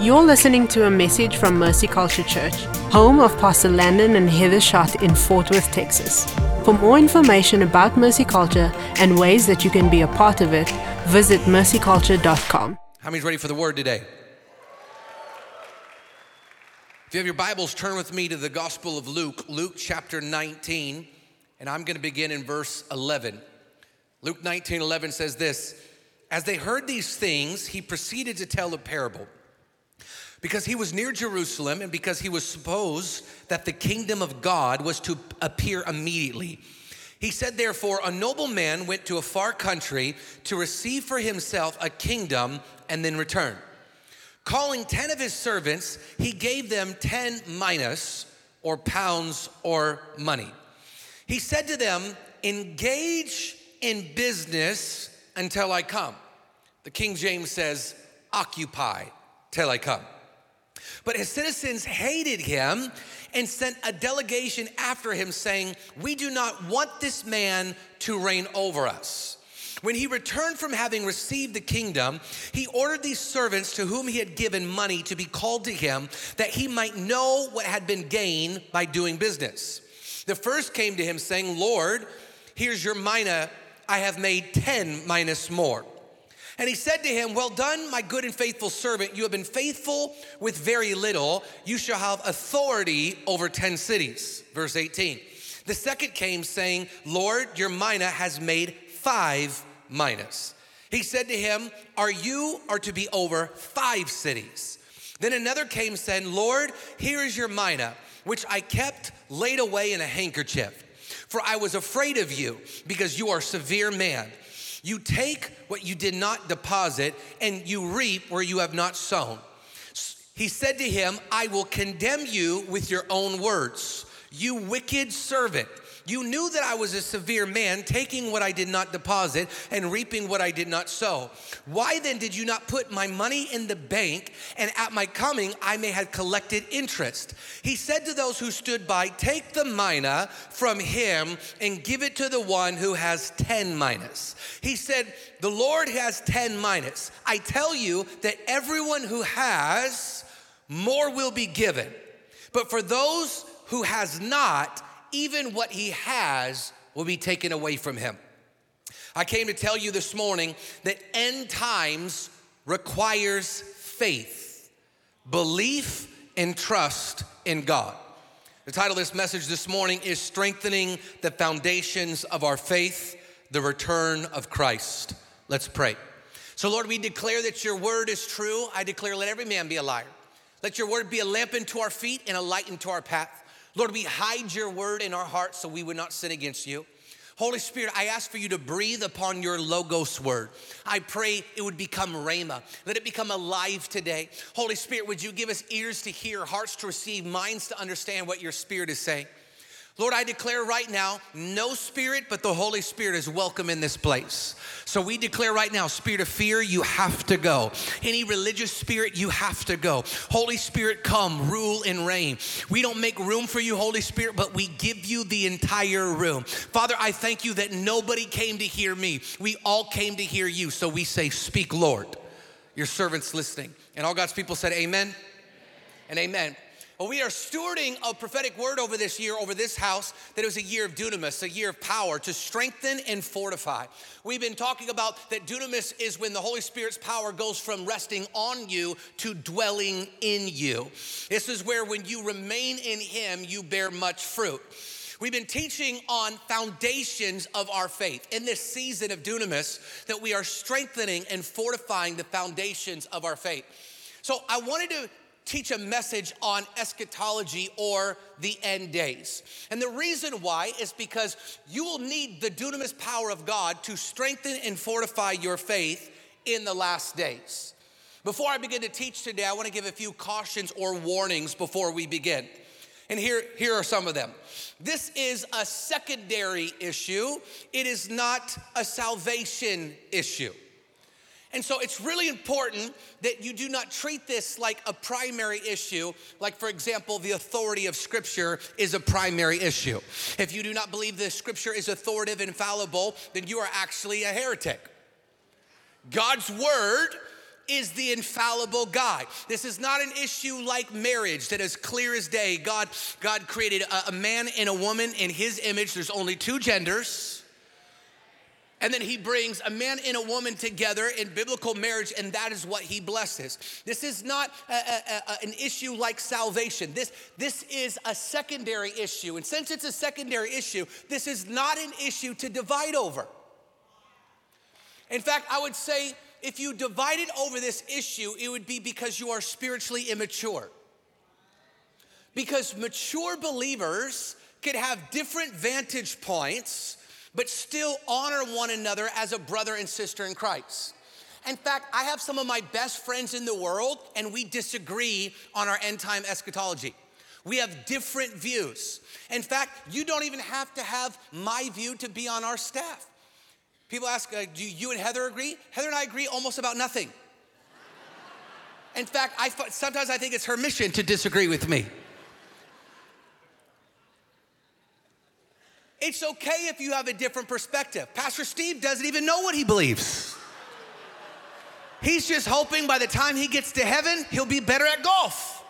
You're listening to a message from Mercy Culture Church, home of Pastor Landon and Heather Schott in Fort Worth, Texas. For more information about Mercy Culture and ways that you can be a part of it, visit mercyculture.com. How many's ready for the word today? If you have your Bibles, turn with me to the Gospel of Luke, Luke chapter 19, and I'm going to begin in verse 11. Luke 19, 11 says this As they heard these things, he proceeded to tell a parable because he was near Jerusalem and because he was supposed that the kingdom of God was to appear immediately. He said, therefore, a noble man went to a far country to receive for himself a kingdom and then return. Calling 10 of his servants, he gave them 10 minas or pounds or money. He said to them, Engage in business until I come. The King James says, Occupy till I come. But his citizens hated him and sent a delegation after him, saying, We do not want this man to reign over us. When he returned from having received the kingdom, he ordered these servants to whom he had given money to be called to him, that he might know what had been gained by doing business. The first came to him, saying, Lord, here's your mina. I have made 10 minas more. And he said to him, Well done, my good and faithful servant. You have been faithful with very little. You shall have authority over 10 cities. Verse 18. The second came saying, Lord, your mina has made five minas. He said to him, Are you are to be over five cities? Then another came saying, Lord, here is your mina, which I kept laid away in a handkerchief. For I was afraid of you, because you are a severe man. You take what you did not deposit, and you reap where you have not sown. He said to him, I will condemn you with your own words, you wicked servant. You knew that I was a severe man, taking what I did not deposit and reaping what I did not sow. Why then did you not put my money in the bank, and at my coming I may have collected interest? He said to those who stood by, Take the mina from him and give it to the one who has 10 minas. He said, The Lord has 10 minas. I tell you that everyone who has, more will be given. But for those who has not, even what he has will be taken away from him. I came to tell you this morning that end times requires faith, belief, and trust in God. The title of this message this morning is Strengthening the Foundations of Our Faith, the Return of Christ. Let's pray. So, Lord, we declare that your word is true. I declare, let every man be a liar. Let your word be a lamp unto our feet and a light into our path. Lord, we hide your word in our hearts so we would not sin against you. Holy Spirit, I ask for you to breathe upon your Logos word. I pray it would become Rhema. Let it become alive today. Holy Spirit, would you give us ears to hear, hearts to receive, minds to understand what your Spirit is saying? Lord, I declare right now, no spirit but the Holy Spirit is welcome in this place. So we declare right now, spirit of fear, you have to go. Any religious spirit, you have to go. Holy Spirit, come, rule and reign. We don't make room for you, Holy Spirit, but we give you the entire room. Father, I thank you that nobody came to hear me. We all came to hear you. So we say, Speak, Lord. Your servant's listening. And all God's people said, Amen and amen. Well, we are stewarding a prophetic word over this year, over this house, that it was a year of dunamis, a year of power to strengthen and fortify. We've been talking about that dunamis is when the Holy Spirit's power goes from resting on you to dwelling in you. This is where when you remain in Him, you bear much fruit. We've been teaching on foundations of our faith in this season of dunamis that we are strengthening and fortifying the foundations of our faith. So I wanted to teach a message on eschatology or the end days. And the reason why is because you will need the dunamis power of God to strengthen and fortify your faith in the last days. Before I begin to teach today, I want to give a few cautions or warnings before we begin. And here, here are some of them. This is a secondary issue, it is not a salvation issue. And so it's really important that you do not treat this like a primary issue. Like, for example, the authority of Scripture is a primary issue. If you do not believe the Scripture is authoritative and infallible, then you are actually a heretic. God's Word is the infallible guide. This is not an issue like marriage that is clear as day. God, God created a, a man and a woman in his image. There's only two genders. And then he brings a man and a woman together in biblical marriage, and that is what he blesses. This is not a, a, a, an issue like salvation. This, this is a secondary issue. And since it's a secondary issue, this is not an issue to divide over. In fact, I would say if you divided over this issue, it would be because you are spiritually immature. Because mature believers could have different vantage points but still honor one another as a brother and sister in Christ. In fact, I have some of my best friends in the world, and we disagree on our end time eschatology. We have different views. In fact, you don't even have to have my view to be on our staff. People ask, uh, do you and Heather agree? Heather and I agree almost about nothing. In fact, I, sometimes I think it's her mission to disagree with me. It's okay if you have a different perspective. Pastor Steve doesn't even know what he believes. He's just hoping by the time he gets to heaven, he'll be better at golf.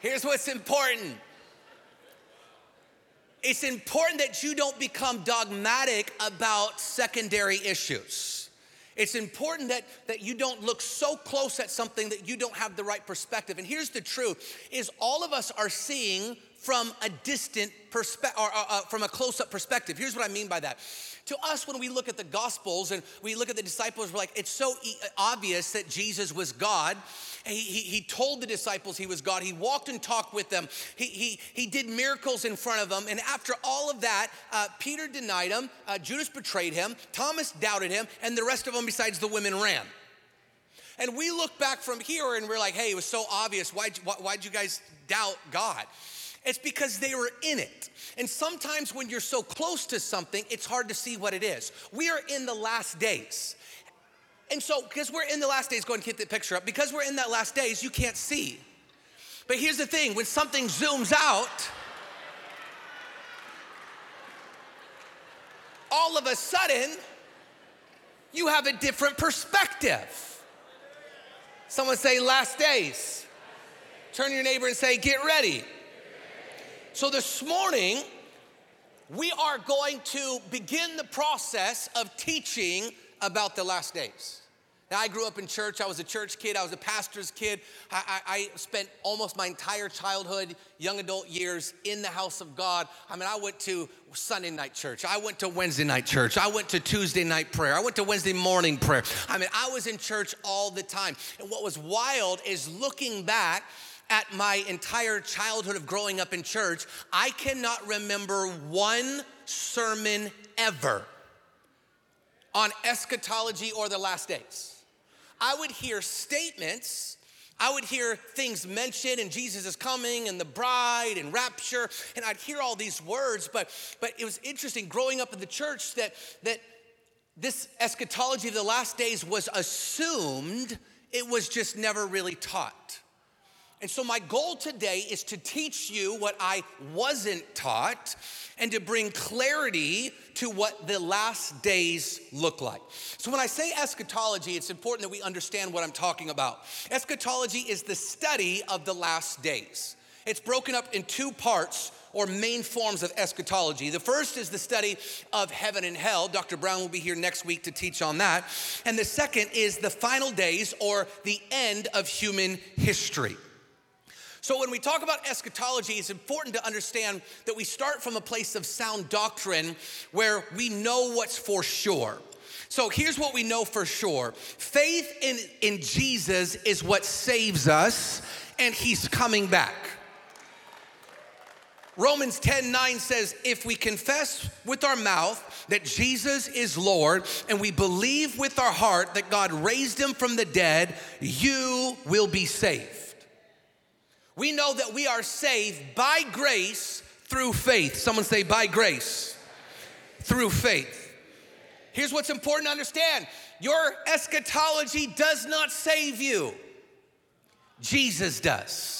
Here's what's important it's important that you don't become dogmatic about secondary issues. It's important that, that you don't look so close at something that you don't have the right perspective. And here's the truth is all of us are seeing from a distant perspective or uh, uh, from a close-up perspective. Here's what I mean by that. To us, when we look at the Gospels and we look at the disciples, we're like, it's so e- obvious that Jesus was God. He, he, he, told the disciples he was God. He walked and talked with them. He, he, he did miracles in front of them. And after all of that, uh, Peter denied him, uh, Judas betrayed him, Thomas doubted him, and the rest of them, besides the women, ran. And we look back from here and we're like, hey, it was so obvious. Why'd, why, why'd you guys doubt God? It's because they were in it. And sometimes when you're so close to something, it's hard to see what it is. We are in the last days. And so, because we're in the last days, go and get the picture up. Because we're in that last days, you can't see. But here's the thing when something zooms out, all of a sudden, you have a different perspective. Someone say, last days. Turn your neighbor and say, get ready. So this morning, we are going to begin the process of teaching about the last days. Now, I grew up in church. I was a church kid. I was a pastor's kid. I, I, I, spent almost my entire childhood, young adult years in the house of God. I mean, I went to Sunday night church. I went to Wednesday night church. I went to Tuesday night prayer. I went to Wednesday morning prayer. I mean, I was in church all the time. And what was wild is looking back at my entire childhood of growing up in church, I cannot remember one sermon ever on eschatology or the last days. I would hear statements. I would hear things mentioned and Jesus is coming and the bride and rapture and I'd hear all these words but but it was interesting growing up in the church that that this eschatology of the last days was assumed it was just never really taught. And so, my goal today is to teach you what I wasn't taught and to bring clarity to what the last days look like. So, when I say eschatology, it's important that we understand what I'm talking about. Eschatology is the study of the last days, it's broken up in two parts or main forms of eschatology. The first is the study of heaven and hell. Dr. Brown will be here next week to teach on that. And the second is the final days or the end of human history. So, when we talk about eschatology, it's important to understand that we start from a place of sound doctrine where we know what's for sure. So, here's what we know for sure faith in, in Jesus is what saves us, and he's coming back. Romans 10 9 says, If we confess with our mouth that Jesus is Lord and we believe with our heart that God raised him from the dead, you will be saved. We know that we are saved by grace through faith. Someone say, by grace through faith. Here's what's important to understand your eschatology does not save you, Jesus does.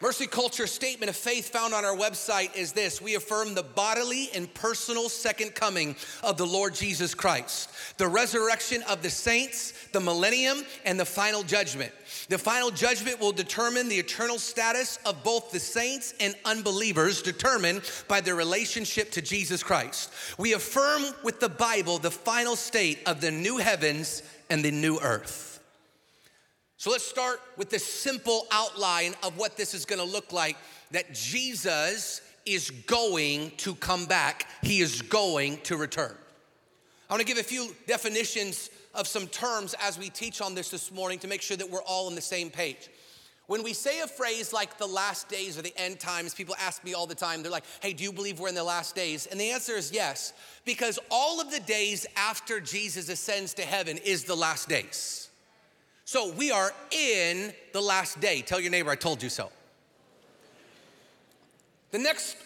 Mercy Culture statement of faith found on our website is this We affirm the bodily and personal second coming of the Lord Jesus Christ, the resurrection of the saints, the millennium, and the final judgment. The final judgment will determine the eternal status of both the saints and unbelievers, determined by their relationship to Jesus Christ. We affirm with the Bible the final state of the new heavens and the new earth. So let's start with the simple outline of what this is gonna look like that Jesus is going to come back, he is going to return. I wanna give a few definitions of some terms as we teach on this this morning to make sure that we're all on the same page. When we say a phrase like the last days or the end times, people ask me all the time, they're like, hey, do you believe we're in the last days? And the answer is yes, because all of the days after Jesus ascends to heaven is the last days. So we are in the last day. Tell your neighbor, I told you so. The next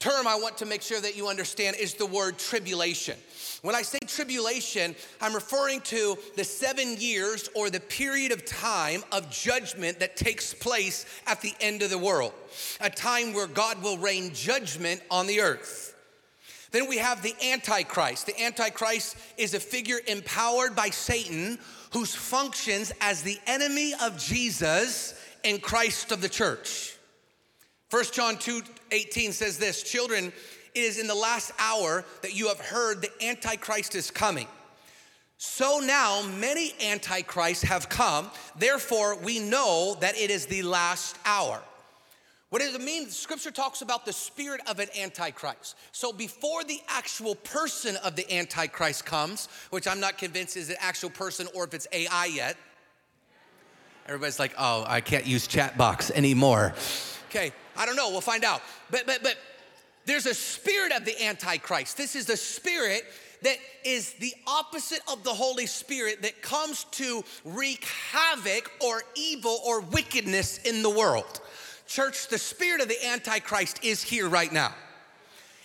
term I want to make sure that you understand is the word tribulation. When I say tribulation, I'm referring to the seven years or the period of time of judgment that takes place at the end of the world, a time where God will rain judgment on the earth. Then we have the Antichrist. The Antichrist is a figure empowered by Satan whose functions as the enemy of Jesus and Christ of the church. 1 John 2 18 says this Children, it is in the last hour that you have heard the Antichrist is coming. So now many antichrists have come, therefore we know that it is the last hour. What does it mean? Scripture talks about the spirit of an antichrist. So before the actual person of the antichrist comes, which I'm not convinced is an actual person or if it's AI yet. Everybody's like, "Oh, I can't use chat box anymore." Okay, I don't know. We'll find out. But but but there's a spirit of the antichrist. This is the spirit that is the opposite of the Holy Spirit that comes to wreak havoc or evil or wickedness in the world. Church, the spirit of the Antichrist is here right now.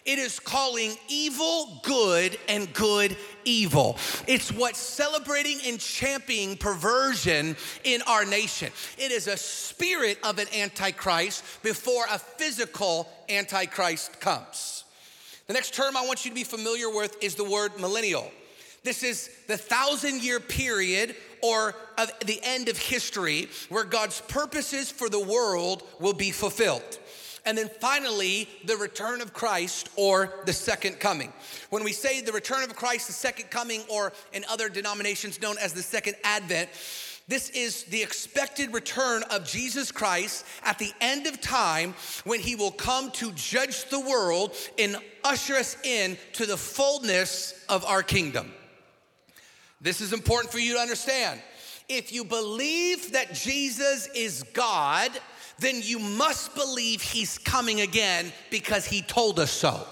It is calling evil good and good evil. It's what's celebrating and championing perversion in our nation. It is a spirit of an antichrist before a physical antichrist comes. The next term I want you to be familiar with is the word millennial. This is the thousand year period or of the end of history where God's purposes for the world will be fulfilled. And then finally, the return of Christ or the second coming. When we say the return of Christ, the second coming, or in other denominations known as the second advent, this is the expected return of Jesus Christ at the end of time when he will come to judge the world and usher us in to the fullness of our kingdom. This is important for you to understand. If you believe that Jesus is God, then you must believe he's coming again because he told us so.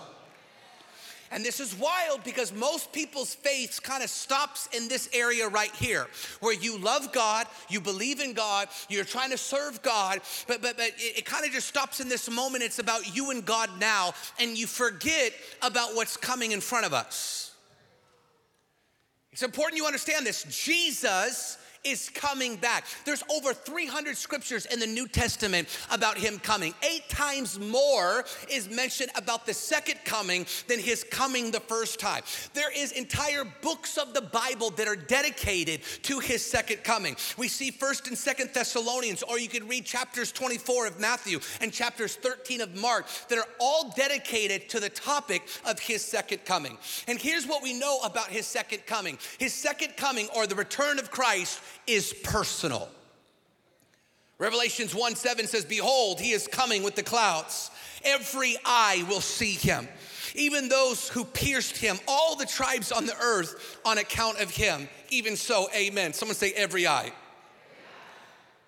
And this is wild because most people's faith kind of stops in this area right here, where you love God, you believe in God, you're trying to serve God, but but but it, it kind of just stops in this moment. It's about you and God now, and you forget about what's coming in front of us. It's important you understand this. Jesus is coming back. There's over 300 scriptures in the New Testament about him coming. Eight times more is mentioned about the second coming than his coming the first time. There is entire books of the Bible that are dedicated to his second coming. We see 1st and 2nd Thessalonians or you could read chapters 24 of Matthew and chapters 13 of Mark that are all dedicated to the topic of his second coming. And here's what we know about his second coming. His second coming or the return of Christ is personal. Revelations 1 7 says, Behold, he is coming with the clouds. Every eye will see him, even those who pierced him, all the tribes on the earth on account of him. Even so, amen. Someone say, Every eye.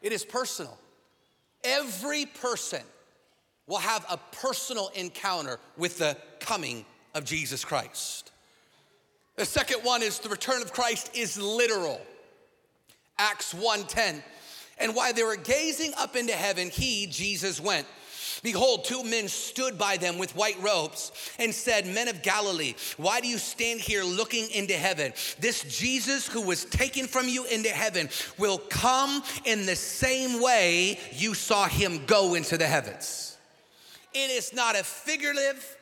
It is personal. Every person will have a personal encounter with the coming of Jesus Christ. The second one is the return of Christ is literal. Acts 1:10. And while they were gazing up into heaven, he, Jesus, went. Behold, two men stood by them with white robes and said, Men of Galilee, why do you stand here looking into heaven? This Jesus who was taken from you into heaven will come in the same way you saw him go into the heavens. It is not a figurative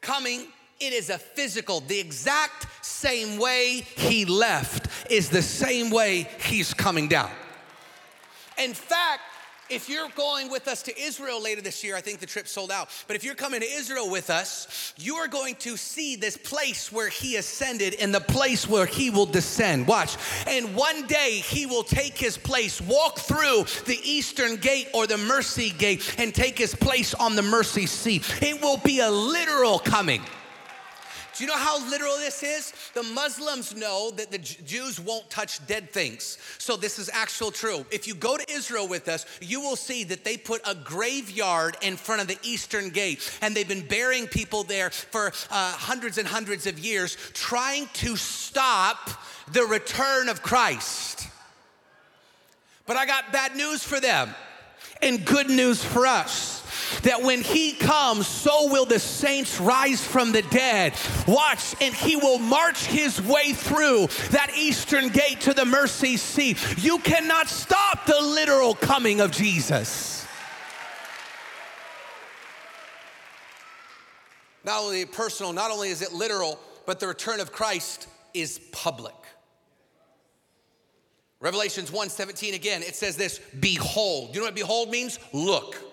coming, it is a physical. The exact same way he left is the same way he's coming down. In fact, if you're going with us to Israel later this year, I think the trip sold out. But if you're coming to Israel with us, you are going to see this place where he ascended and the place where he will descend. Watch. And one day he will take his place, walk through the eastern gate or the mercy gate, and take his place on the mercy seat. It will be a literal coming. Do you know how literal this is? The Muslims know that the Jews won't touch dead things. So this is actual true. If you go to Israel with us, you will see that they put a graveyard in front of the eastern gate and they've been burying people there for uh, hundreds and hundreds of years trying to stop the return of Christ. But I got bad news for them and good news for us that when he comes, so will the saints rise from the dead. Watch, and he will march his way through that eastern gate to the mercy seat. You cannot stop the literal coming of Jesus. Not only personal, not only is it literal, but the return of Christ is public. Revelations 1:17 again, it says this, behold. You know what behold means? Look.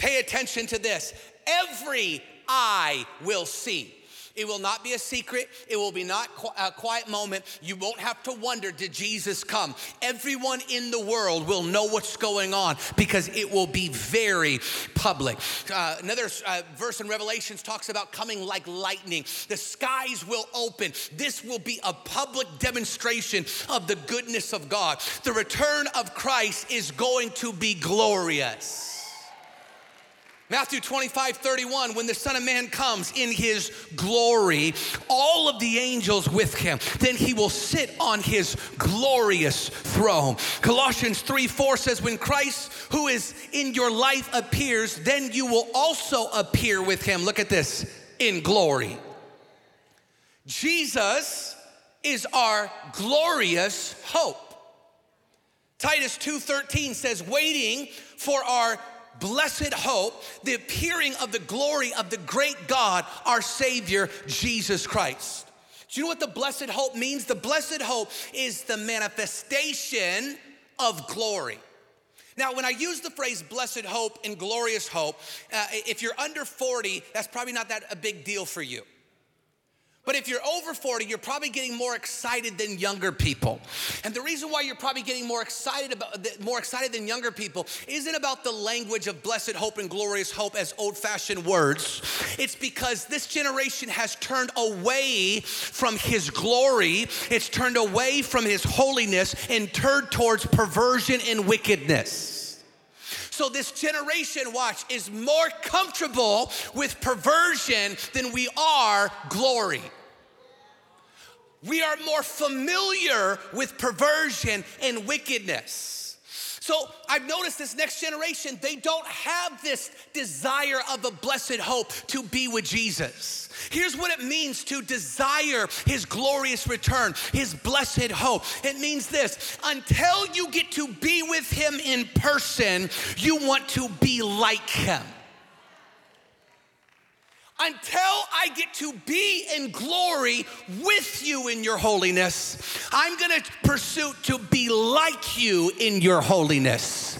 Pay attention to this. Every eye will see. It will not be a secret. It will be not a quiet moment. You won't have to wonder, did Jesus come? Everyone in the world will know what's going on because it will be very public. Uh, another uh, verse in Revelations talks about coming like lightning. The skies will open. This will be a public demonstration of the goodness of God. The return of Christ is going to be glorious. Matthew 25, 31, when the Son of Man comes in his glory, all of the angels with him, then he will sit on his glorious throne. Colossians 3, 4 says, When Christ, who is in your life, appears, then you will also appear with him. Look at this in glory. Jesus is our glorious hope. Titus 2:13 says waiting for our blessed hope, the appearing of the glory of the great God, our Savior, Jesus Christ. Do you know what the blessed hope means? The blessed hope is the manifestation of glory. Now, when I use the phrase blessed hope and glorious hope, uh, if you're under 40, that's probably not that a big deal for you. But if you're over 40, you're probably getting more excited than younger people. And the reason why you're probably getting more excited about more excited than younger people isn't about the language of blessed hope and glorious hope as old-fashioned words. It's because this generation has turned away from his glory, it's turned away from his holiness and turned towards perversion and wickedness. So, this generation, watch, is more comfortable with perversion than we are glory. We are more familiar with perversion and wickedness. So I've noticed this next generation, they don't have this desire of a blessed hope to be with Jesus. Here's what it means to desire his glorious return, his blessed hope. It means this until you get to be with him in person, you want to be like him until I get to be in glory with you in your holiness, I'm gonna pursue to be like you in your holiness.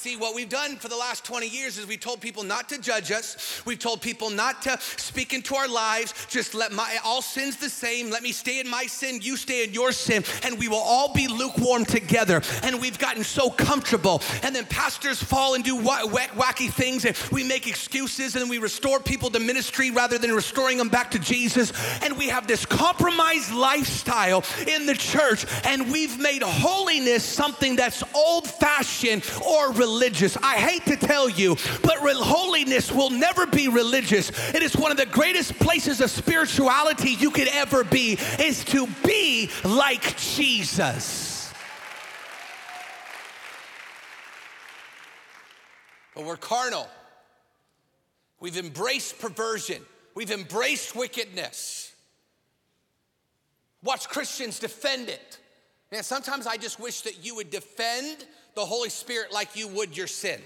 See, what we've done for the last 20 years is we've told people not to judge us. We've told people not to speak into our lives. Just let my all sins the same. Let me stay in my sin, you stay in your sin, and we will all be lukewarm together. And we've gotten so comfortable. And then pastors fall and do wacky things, and we make excuses, and we restore people to ministry rather than restoring them back to Jesus. And we have this compromised lifestyle in the church, and we've made holiness something that's old fashioned or religious religious. I hate to tell you, but holiness will never be religious. It is one of the greatest places of spirituality you could ever be, is to be like Jesus. But we're carnal. We've embraced perversion. We've embraced wickedness. Watch Christians defend it. And sometimes I just wish that you would defend the Holy Spirit like you would your sin.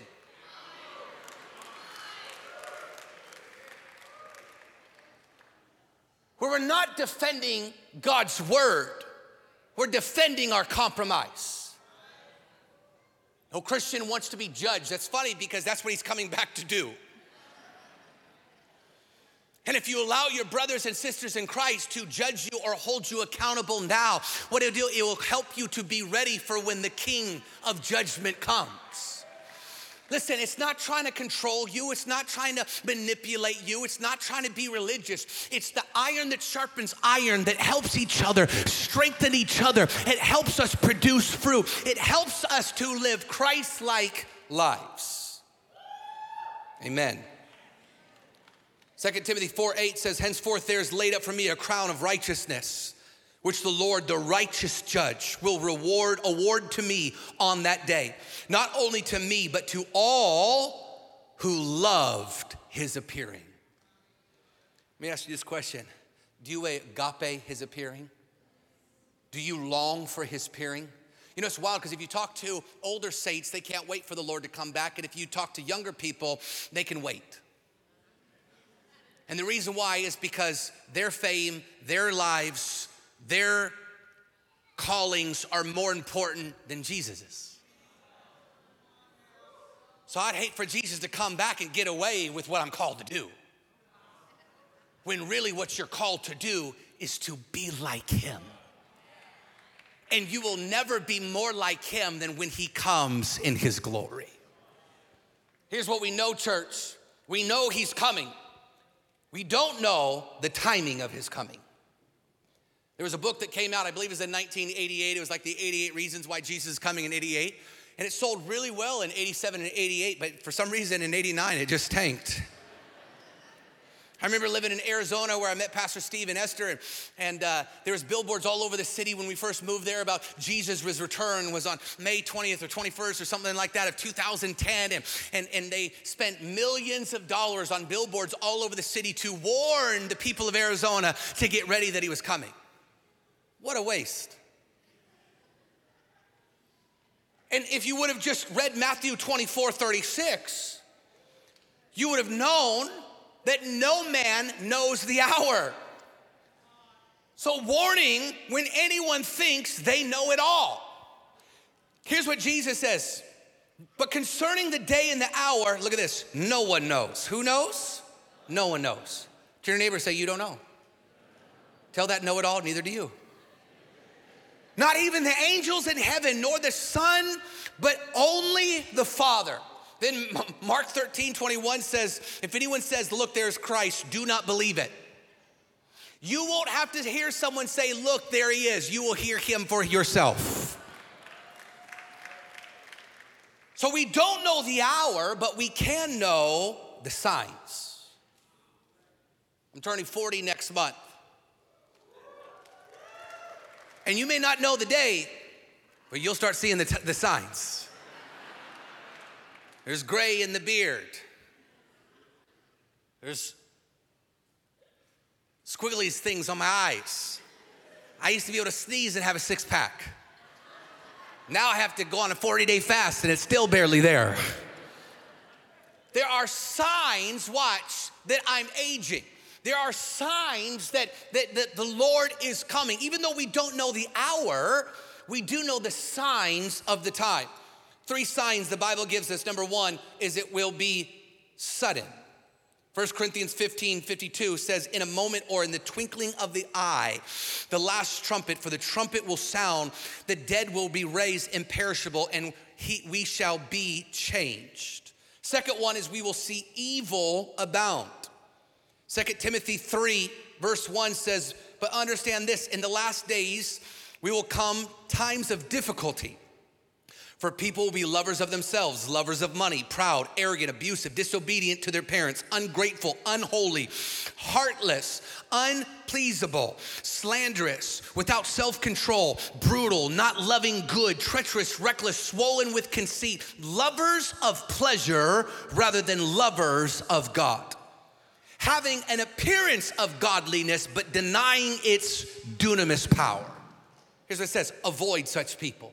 Where we're not defending God's word, we're defending our compromise. No Christian wants to be judged. That's funny because that's what he's coming back to do. And if you allow your brothers and sisters in Christ to judge you or hold you accountable now, what it'll do, it will help you to be ready for when the king of judgment comes. Listen, it's not trying to control you. It's not trying to manipulate you. It's not trying to be religious. It's the iron that sharpens iron that helps each other, strengthen each other. It helps us produce fruit. It helps us to live Christ like lives. Amen. 2 Timothy 4 8 says, Henceforth there is laid up for me a crown of righteousness, which the Lord, the righteous judge, will reward, award to me on that day. Not only to me, but to all who loved his appearing. Let me ask you this question Do you agape his appearing? Do you long for his appearing? You know, it's wild because if you talk to older saints, they can't wait for the Lord to come back. And if you talk to younger people, they can wait. And the reason why is because their fame, their lives, their callings are more important than Jesus's. So I'd hate for Jesus to come back and get away with what I'm called to do. When really what you're called to do is to be like him. And you will never be more like him than when he comes in his glory. Here's what we know, church. We know he's coming. We don't know the timing of his coming. There was a book that came out, I believe it was in 1988. It was like the 88 Reasons Why Jesus is Coming in 88. And it sold really well in 87 and 88, but for some reason in 89 it just tanked. I remember living in Arizona where I met Pastor Steve and Esther, and, and uh, there was billboards all over the city when we first moved there about Jesus' return was on May 20th or 21st or something like that of 2010, and, and, and they spent millions of dollars on billboards all over the city to warn the people of Arizona to get ready that he was coming. What a waste. And if you would have just read Matthew 24, 36, you would have known that no man knows the hour. So, warning when anyone thinks they know it all. Here's what Jesus says. But concerning the day and the hour, look at this no one knows. Who knows? No one knows. To your neighbor, say, You don't know. Tell that know it all, neither do you. Not even the angels in heaven, nor the Son, but only the Father. Then Mark 13, 21 says, If anyone says, Look, there's Christ, do not believe it. You won't have to hear someone say, Look, there he is. You will hear him for yourself. So we don't know the hour, but we can know the signs. I'm turning 40 next month. And you may not know the day, but you'll start seeing the, t- the signs. There's gray in the beard. There's squiggly things on my eyes. I used to be able to sneeze and have a six pack. Now I have to go on a 40 day fast and it's still barely there. There are signs, watch, that I'm aging. There are signs that, that, that the Lord is coming. Even though we don't know the hour, we do know the signs of the time. Three signs the Bible gives us. Number one is it will be sudden. 1 Corinthians 15 52 says, In a moment or in the twinkling of the eye, the last trumpet, for the trumpet will sound, the dead will be raised imperishable, and he, we shall be changed. Second one is we will see evil abound. 2 Timothy 3, verse 1 says, But understand this, in the last days we will come times of difficulty. For people will be lovers of themselves, lovers of money, proud, arrogant, abusive, disobedient to their parents, ungrateful, unholy, heartless, unpleasable, slanderous, without self control, brutal, not loving good, treacherous, reckless, swollen with conceit, lovers of pleasure rather than lovers of God. having an appearance of godliness, but denying its dunamis power. Here's what it says avoid such people.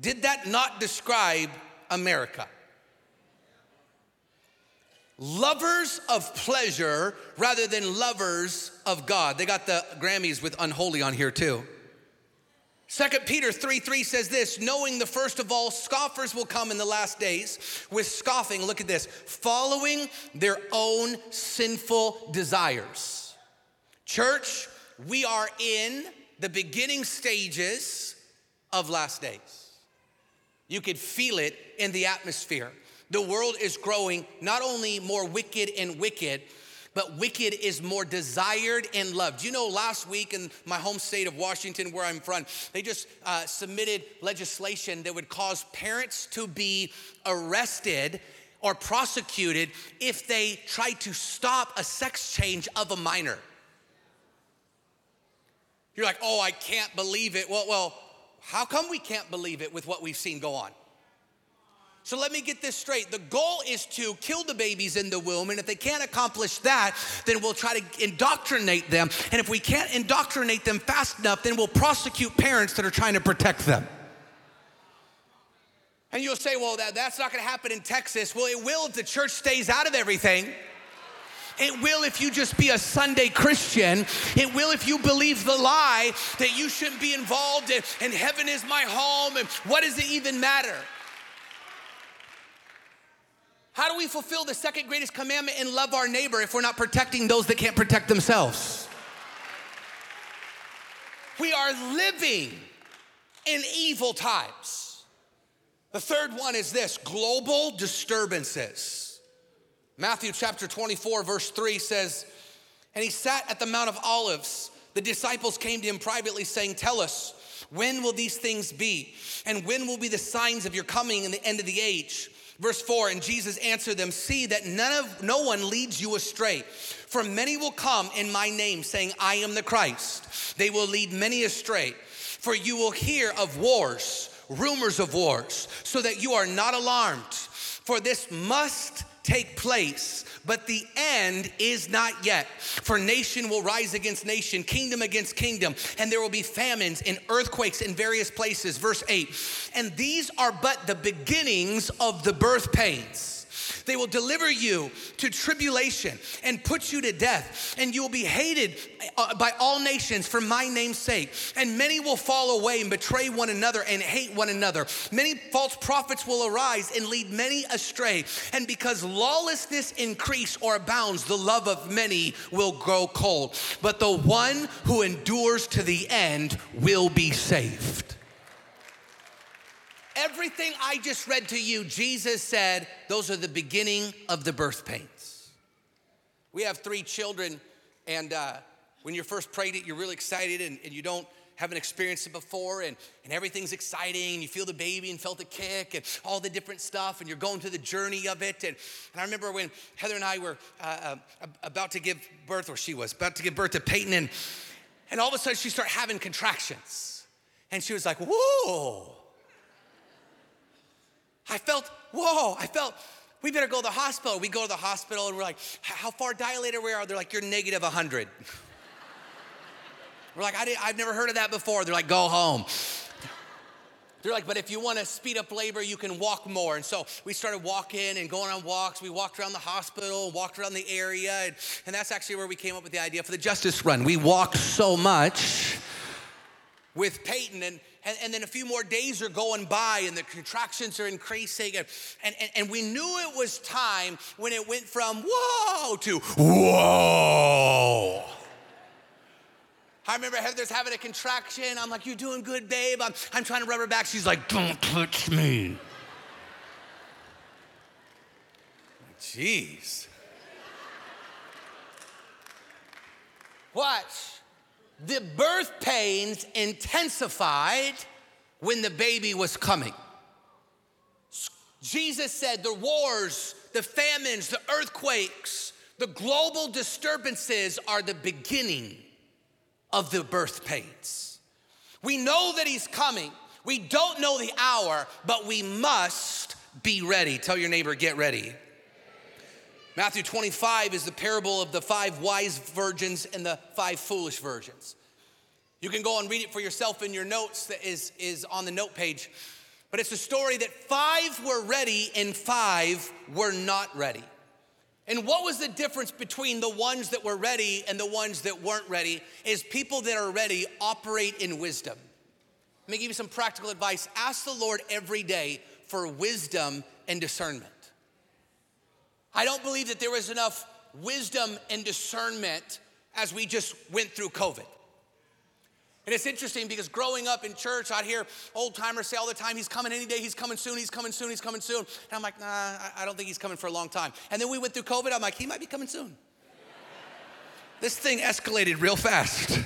Did that not describe America? Lovers of pleasure rather than lovers of God. They got the Grammys with unholy on here too. Second Peter 3 3 says this, knowing the first of all, scoffers will come in the last days with scoffing. Look at this, following their own sinful desires. Church, we are in the beginning stages of last days. You could feel it in the atmosphere. The world is growing not only more wicked and wicked, but wicked is more desired and loved. You know, last week in my home state of Washington, where I'm from, they just uh, submitted legislation that would cause parents to be arrested or prosecuted if they try to stop a sex change of a minor. You're like, oh, I can't believe it. Well, well, how come we can't believe it with what we've seen go on? So let me get this straight. The goal is to kill the babies in the womb, and if they can't accomplish that, then we'll try to indoctrinate them. And if we can't indoctrinate them fast enough, then we'll prosecute parents that are trying to protect them. And you'll say, well, that, that's not gonna happen in Texas. Well, it will if the church stays out of everything. It will if you just be a Sunday Christian. It will if you believe the lie that you shouldn't be involved in, and heaven is my home, and what does it even matter? How do we fulfill the second greatest commandment and love our neighbor if we're not protecting those that can't protect themselves? We are living in evil times. The third one is this global disturbances. Matthew chapter 24, verse 3 says, And he sat at the Mount of Olives. The disciples came to him privately, saying, Tell us, when will these things be? And when will be the signs of your coming and the end of the age? Verse 4 And Jesus answered them, See that none of no one leads you astray. For many will come in my name, saying, I am the Christ. They will lead many astray. For you will hear of wars, rumors of wars, so that you are not alarmed. For this must take place but the end is not yet. For nation will rise against nation, kingdom against kingdom, and there will be famines and earthquakes in various places. Verse 8. And these are but the beginnings of the birth pains. They will deliver you to tribulation and put you to death, and you will be hated uh, by all nations for my name's sake. And many will fall away and betray one another and hate one another. Many false prophets will arise and lead many astray. And because lawlessness increase or abounds, the love of many will grow cold. But the one who endures to the end will be saved. Everything I just read to you, Jesus said, those are the beginning of the birth pains. We have three children, and uh, when you're first pregnant, you're really excited and, and you don't haven't experienced it before and, and everything's exciting and you feel the baby and felt the kick and all the different stuff and you're going through the journey of it and, and i remember when heather and i were uh, uh, about to give birth or she was about to give birth to peyton and, and all of a sudden she started having contractions and she was like whoa I felt, whoa, I felt, we better go to the hospital. We go to the hospital and we're like, how far dilated we are? They're like, you're negative 100. we're like, I have never heard of that before. They're like, go home. They're like, but if you want to speed up labor, you can walk more. And so we started walking and going on walks. We walked around the hospital, walked around the area. And, and that's actually where we came up with the idea for the Justice Run. We walked so much with Peyton, and, and, and, then a few more days are going by, and the contractions are increasing. And, and, and we knew it was time when it went from whoa to whoa. I remember Heather's having a contraction. I'm like, You're doing good, babe. I'm, I'm trying to rub her back. She's like, Don't touch me. Jeez. Watch the birth pains intensified when the baby was coming. Jesus said the wars, the famines, the earthquakes, the global disturbances are the beginning of the birth pains. We know that he's coming. We don't know the hour, but we must be ready. Tell your neighbor, get ready. Matthew 25 is the parable of the five wise virgins and the five foolish virgins. You can go and read it for yourself in your notes that is, is on the note page. But it's a story that five were ready and five were not ready. And what was the difference between the ones that were ready and the ones that weren't ready? Is people that are ready operate in wisdom. Let me give you some practical advice. Ask the Lord every day for wisdom and discernment. I don't believe that there was enough wisdom and discernment as we just went through COVID. And it's interesting because growing up in church, I'd hear old timers say all the time, he's coming any day, he's coming soon, he's coming soon, he's coming soon. And I'm like, nah, I don't think he's coming for a long time. And then we went through COVID, I'm like, he might be coming soon. this thing escalated real fast.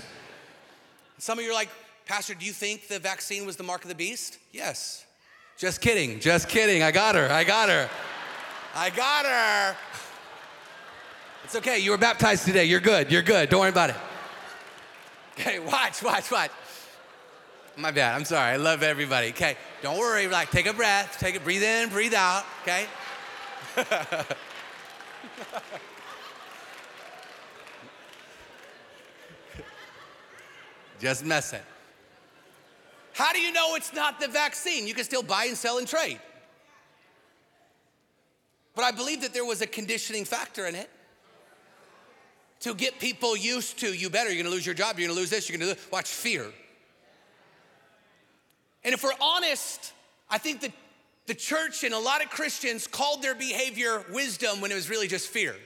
Some of you are like, Pastor, do you think the vaccine was the mark of the beast? Yes. Just kidding, just kidding. I got her, I got her. I got her. It's okay. You were baptized today. You're good. You're good. Don't worry about it. Okay, watch, watch, watch. My bad. I'm sorry. I love everybody. Okay, don't worry. Like, take a breath. Take it. Breathe in. Breathe out. Okay. Just messing. How do you know it's not the vaccine? You can still buy and sell and trade. But I believe that there was a conditioning factor in it to get people used to you better. You're gonna lose your job, you're gonna lose this, you're gonna lose, watch fear. And if we're honest, I think that the church and a lot of Christians called their behavior wisdom when it was really just fear.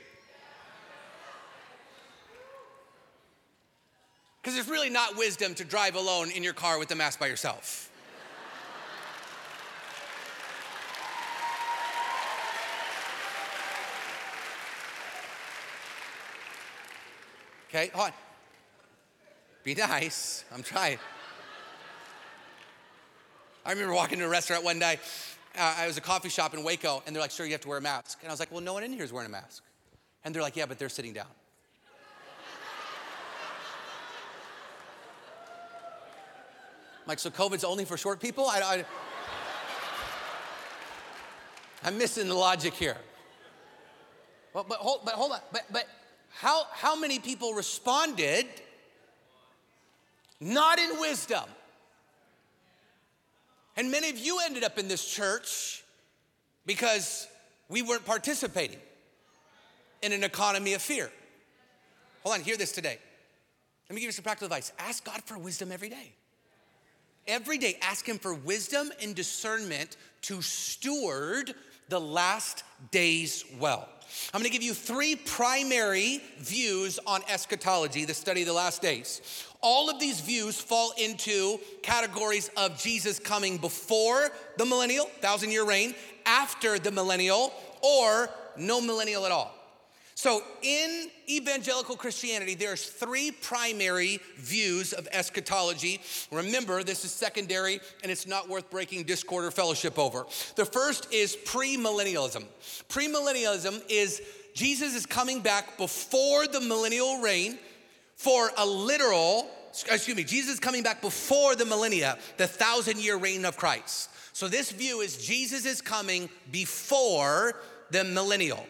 Because it's really not wisdom to drive alone in your car with the mask by yourself. Okay, hold on. Be nice. I'm trying. I remember walking to a restaurant one day. Uh, I was a coffee shop in Waco, and they're like, sure, you have to wear a mask. And I was like, well, no one in here is wearing a mask. And they're like, yeah, but they're sitting down. I'm like, so COVID's only for short people? I, I, I'm missing the logic here. Well, but hold, but hold on. But, but how, how many people responded not in wisdom? And many of you ended up in this church because we weren't participating in an economy of fear. Hold on, hear this today. Let me give you some practical advice. Ask God for wisdom every day. Every day, ask Him for wisdom and discernment to steward the last days well. I'm gonna give you three primary views on eschatology, the study of the last days. All of these views fall into categories of Jesus coming before the millennial, thousand year reign, after the millennial, or no millennial at all. So, in evangelical Christianity, there's three primary views of eschatology. Remember, this is secondary and it's not worth breaking discord or fellowship over. The first is premillennialism. Premillennialism is Jesus is coming back before the millennial reign for a literal, excuse me, Jesus is coming back before the millennia, the thousand year reign of Christ. So, this view is Jesus is coming before the millennial.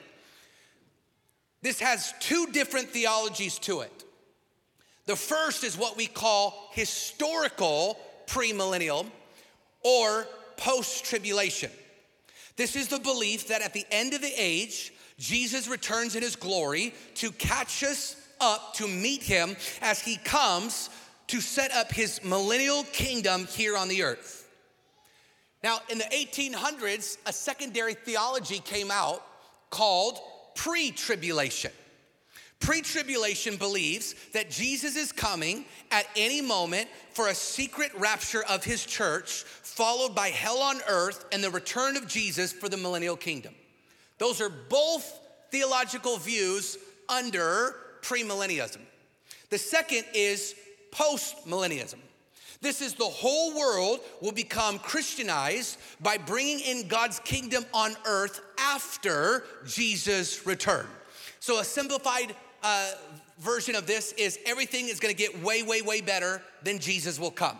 This has two different theologies to it. The first is what we call historical premillennial or post tribulation. This is the belief that at the end of the age, Jesus returns in his glory to catch us up to meet him as he comes to set up his millennial kingdom here on the earth. Now, in the 1800s, a secondary theology came out called pre tribulation. Pre tribulation believes that Jesus is coming at any moment for a secret rapture of his church, followed by hell on earth and the return of Jesus for the millennial kingdom. Those are both theological views under premillennialism. The second is postmillennialism. This is the whole world will become Christianized by bringing in God's kingdom on earth after Jesus' return. So, a simplified uh, version of this is everything is gonna get way, way, way better, then Jesus will come.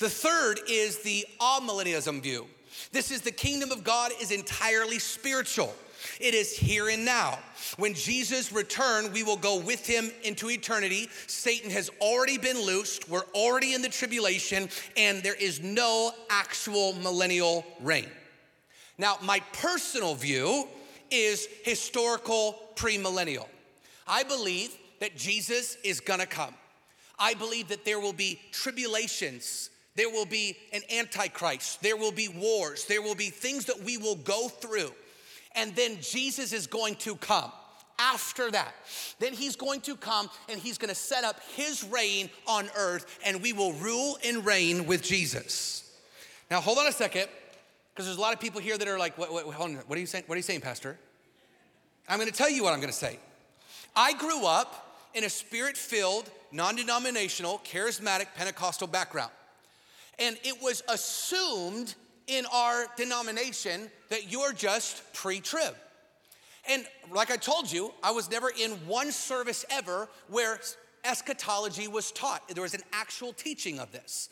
The third is the amillennialism view. This is the kingdom of God is entirely spiritual. It is here and now. When Jesus returned, we will go with him into eternity. Satan has already been loosed. We're already in the tribulation, and there is no actual millennial reign. Now, my personal view is historical premillennial. I believe that Jesus is gonna come. I believe that there will be tribulations, there will be an antichrist, there will be wars, there will be things that we will go through. And then Jesus is going to come after that. Then he's going to come and he's going to set up his reign on earth and we will rule and reign with Jesus. Now, hold on a second, because there's a lot of people here that are like, what, what, hold on, what are you saying? What are you saying, Pastor? I'm going to tell you what I'm going to say. I grew up in a spirit filled, non denominational, charismatic Pentecostal background. And it was assumed in our denomination that you're just pre trib. And like I told you, I was never in one service ever where eschatology was taught. There was an actual teaching of this.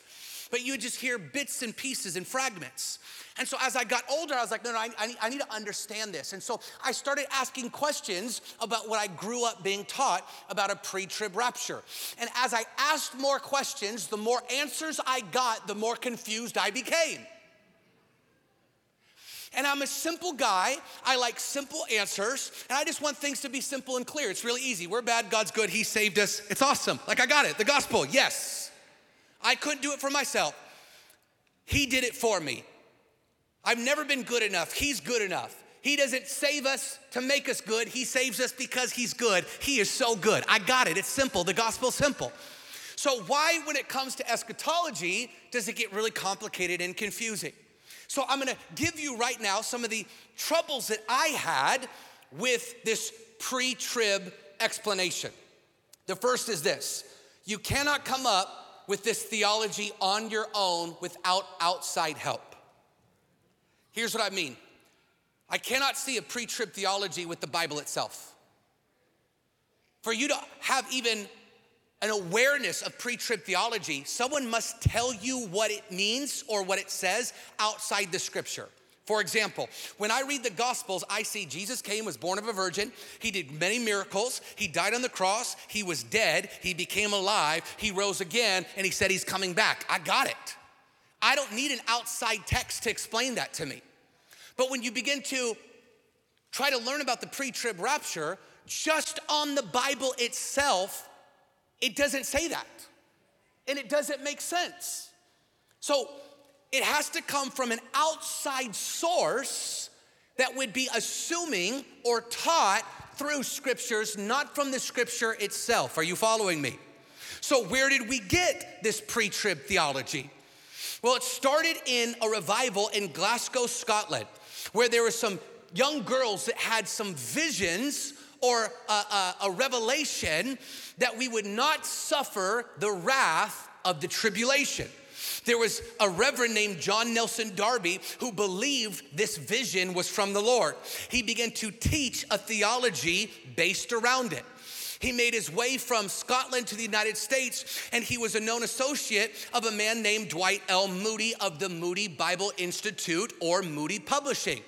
But you just hear bits and pieces and fragments. And so as I got older, I was like, no, no, I, I need to understand this. And so I started asking questions about what I grew up being taught about a pre trib rapture. And as I asked more questions, the more answers I got, the more confused I became. And I'm a simple guy. I like simple answers. And I just want things to be simple and clear. It's really easy. We're bad, God's good, He saved us. It's awesome. Like I got it. The gospel, yes. I couldn't do it for myself. He did it for me. I've never been good enough. He's good enough. He doesn't save us to make us good. He saves us because He's good. He is so good. I got it. It's simple. The gospel's simple. So, why, when it comes to eschatology, does it get really complicated and confusing? So, I'm gonna give you right now some of the troubles that I had with this pre trib explanation. The first is this you cannot come up with this theology on your own without outside help. Here's what I mean I cannot see a pre trib theology with the Bible itself. For you to have even an awareness of pre trib theology, someone must tell you what it means or what it says outside the scripture. For example, when I read the Gospels, I see Jesus came, was born of a virgin, he did many miracles, he died on the cross, he was dead, he became alive, he rose again, and he said he's coming back. I got it. I don't need an outside text to explain that to me. But when you begin to try to learn about the pre trib rapture, just on the Bible itself, it doesn't say that. And it doesn't make sense. So it has to come from an outside source that would be assuming or taught through scriptures, not from the scripture itself. Are you following me? So, where did we get this pre trib theology? Well, it started in a revival in Glasgow, Scotland, where there were some young girls that had some visions or a, a, a revelation that we would not suffer the wrath of the tribulation. There was a reverend named John Nelson Darby who believed this vision was from the Lord. He began to teach a theology based around it. He made his way from Scotland to the United States, and he was a known associate of a man named Dwight L. Moody of the Moody Bible Institute or Moody Publishing.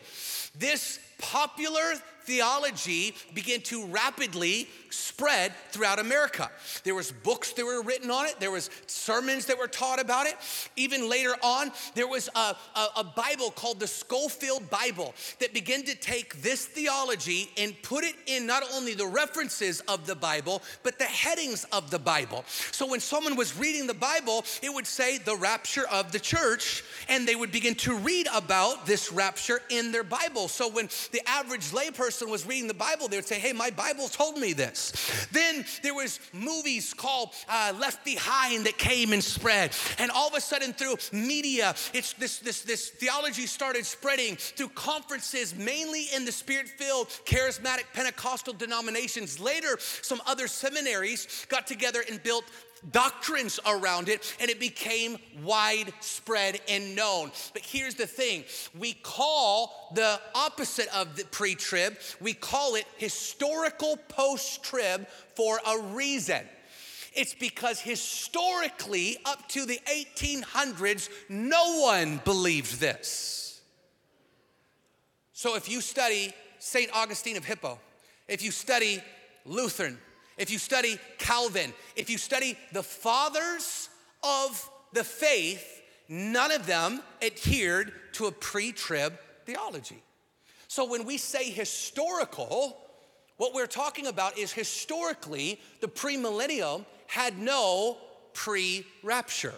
This popular theology began to rapidly spread throughout America. There was books that were written on it. There was sermons that were taught about it. Even later on, there was a, a, a Bible called the Scofield Bible that began to take this theology and put it in not only the references of the Bible, but the headings of the Bible. So when someone was reading the Bible, it would say the rapture of the church, and they would begin to read about this rapture in their Bible. So when the average layperson was reading the Bible, they would say, Hey, my Bible told me this. Then there was movies called uh, Left Behind that came and spread. And all of a sudden through media, it's this, this, this theology started spreading through conferences, mainly in the spirit-filled charismatic Pentecostal denominations. Later, some other seminaries got together and built doctrines around it, and it became widespread and known. But here's the thing we call the opposite of the pre trib, we call it historical post trib for a reason. It's because historically, up to the 1800s, no one believed this. So if you study St. Augustine of Hippo, if you study Lutheran, if you study Calvin, if you study the fathers of the faith, none of them adhered to a pre trib theology. So when we say historical, what we're talking about is historically, the premillennium had no pre rapture,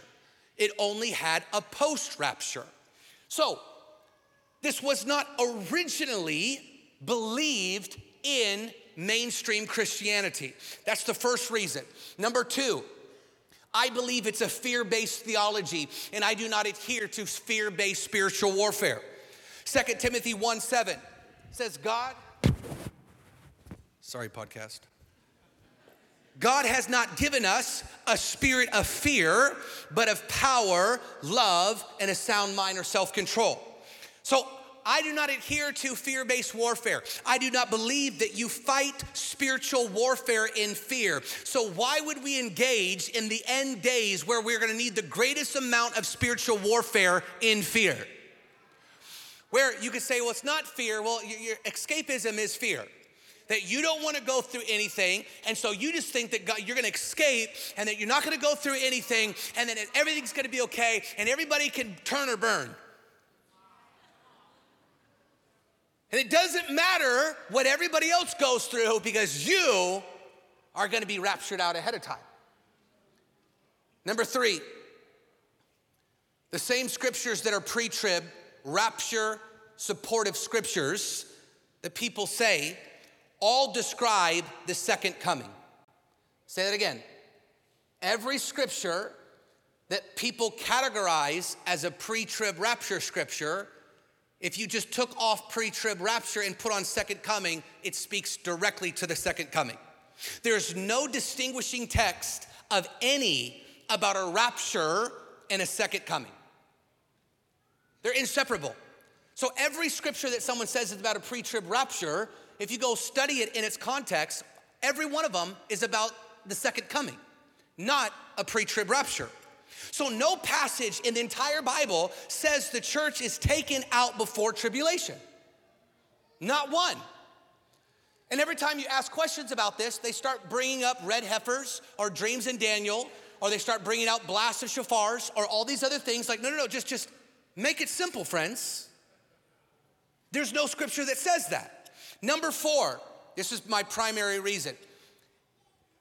it only had a post rapture. So, this was not originally believed in mainstream Christianity. That's the first reason. Number two, I believe it's a fear based theology, and I do not adhere to fear based spiritual warfare. 2 Timothy 1 7 says, God, sorry, podcast. God has not given us a spirit of fear, but of power, love, and a sound mind or self control. So I do not adhere to fear based warfare. I do not believe that you fight spiritual warfare in fear. So, why would we engage in the end days where we're gonna need the greatest amount of spiritual warfare in fear? Where you could say, well, it's not fear. Well, your, your escapism is fear that you don't want to go through anything, and so you just think that God, you're going to escape, and that you're not going to go through anything, and then everything's going to be okay, and everybody can turn or burn. And it doesn't matter what everybody else goes through because you are going to be raptured out ahead of time. Number three, the same scriptures that are pre trib, rapture supportive scriptures that people say all describe the second coming. Say that again. Every scripture that people categorize as a pre trib rapture scripture if you just took off pre trib rapture and put on second coming, it speaks directly to the second coming. There's no distinguishing text of any about a rapture and a second coming. They're inseparable. So every scripture that someone says is about a pre trib rapture, if you go study it in its context, every one of them is about the second coming, not a pre trib rapture. So, no passage in the entire Bible says the church is taken out before tribulation. Not one. And every time you ask questions about this, they start bringing up red heifers or dreams in Daniel, or they start bringing out blasts of shofars or all these other things. Like, no, no, no, just, just make it simple, friends. There's no scripture that says that. Number four, this is my primary reason,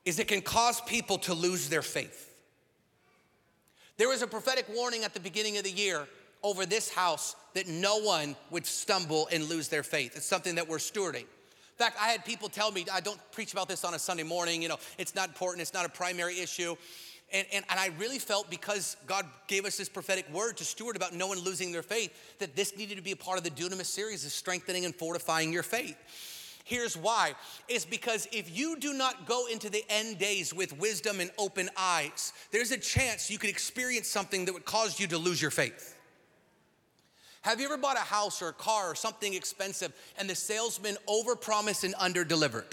is it can cause people to lose their faith. There was a prophetic warning at the beginning of the year over this house that no one would stumble and lose their faith. It's something that we're stewarding. In fact, I had people tell me, I don't preach about this on a Sunday morning, you know, it's not important, it's not a primary issue. And, and, and I really felt because God gave us this prophetic word to steward about no one losing their faith, that this needed to be a part of the Dunamis series of strengthening and fortifying your faith. Here's why it's because if you do not go into the end days with wisdom and open eyes, there's a chance you could experience something that would cause you to lose your faith. Have you ever bought a house or a car or something expensive and the salesman overpromised and underdelivered?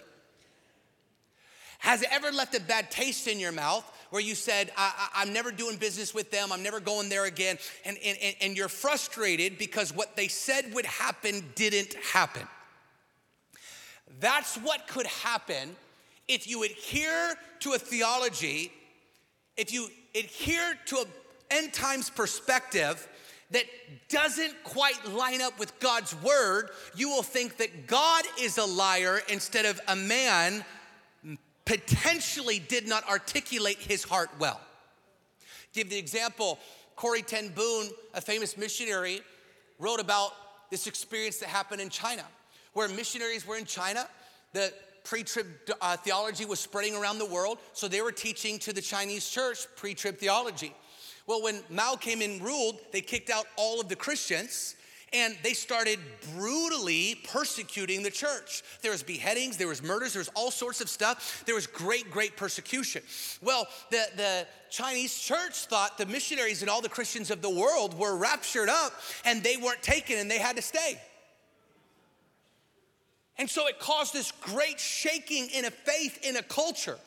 Has it ever left a bad taste in your mouth where you said, I, am never doing business with them, I'm never going there again, and, and, and you're frustrated because what they said would happen didn't happen? That's what could happen if you adhere to a theology, if you adhere to an end times perspective that doesn't quite line up with God's word, you will think that God is a liar instead of a man potentially did not articulate his heart well. Give the example Corrie ten Boom, a famous missionary, wrote about this experience that happened in China where missionaries were in China. The pre trib uh, theology was spreading around the world, so they were teaching to the Chinese church pre trib theology. Well, when Mao came in and ruled, they kicked out all of the Christians and they started brutally persecuting the church. There was beheadings, there was murders, there was all sorts of stuff. There was great, great persecution. Well, the, the Chinese church thought the missionaries and all the Christians of the world were raptured up and they weren't taken and they had to stay. And so it caused this great shaking in a faith in a culture.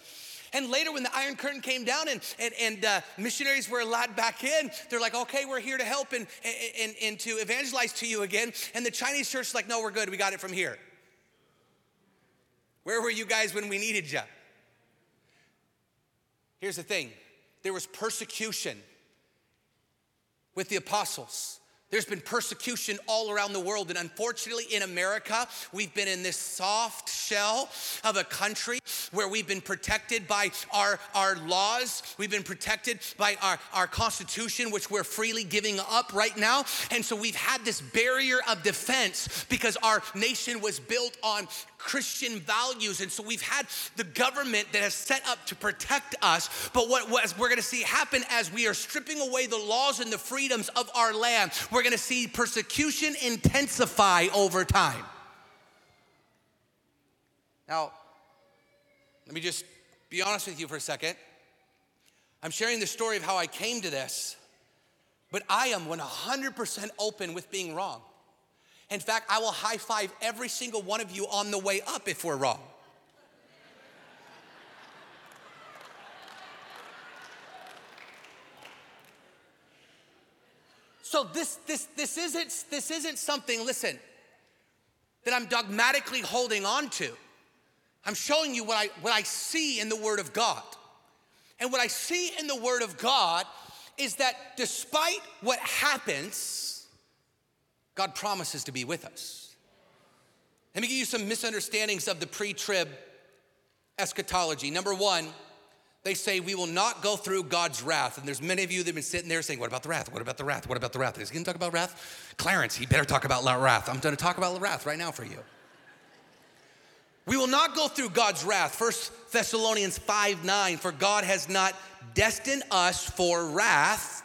And later, when the Iron Curtain came down and, and, and uh, missionaries were allowed back in, they're like, okay, we're here to help and, and, and to evangelize to you again. And the Chinese church is like, no, we're good. We got it from here. Where were you guys when we needed you? Here's the thing there was persecution with the apostles. There's been persecution all around the world. And unfortunately, in America, we've been in this soft shell of a country where we've been protected by our, our laws. We've been protected by our, our constitution, which we're freely giving up right now. And so we've had this barrier of defense because our nation was built on Christian values. And so we've had the government that has set up to protect us. But what, what we're gonna see happen as we are stripping away the laws and the freedoms of our land, we're gonna see persecution intensify over time. Now, let me just be honest with you for a second. I'm sharing the story of how I came to this, but I am 100% open with being wrong. In fact, I will high five every single one of you on the way up if we're wrong. So this this this isn't this isn't something listen that I'm dogmatically holding on to. I'm showing you what I what I see in the word of God. And what I see in the word of God is that despite what happens God promises to be with us. Let me give you some misunderstandings of the pre trib eschatology. Number one, they say we will not go through God's wrath. And there's many of you that have been sitting there saying, What about the wrath? What about the wrath? What about the wrath? Is he gonna talk about wrath? Clarence, he better talk about wrath. I'm gonna talk about wrath right now for you. We will not go through God's wrath. First Thessalonians 5 9, for God has not destined us for wrath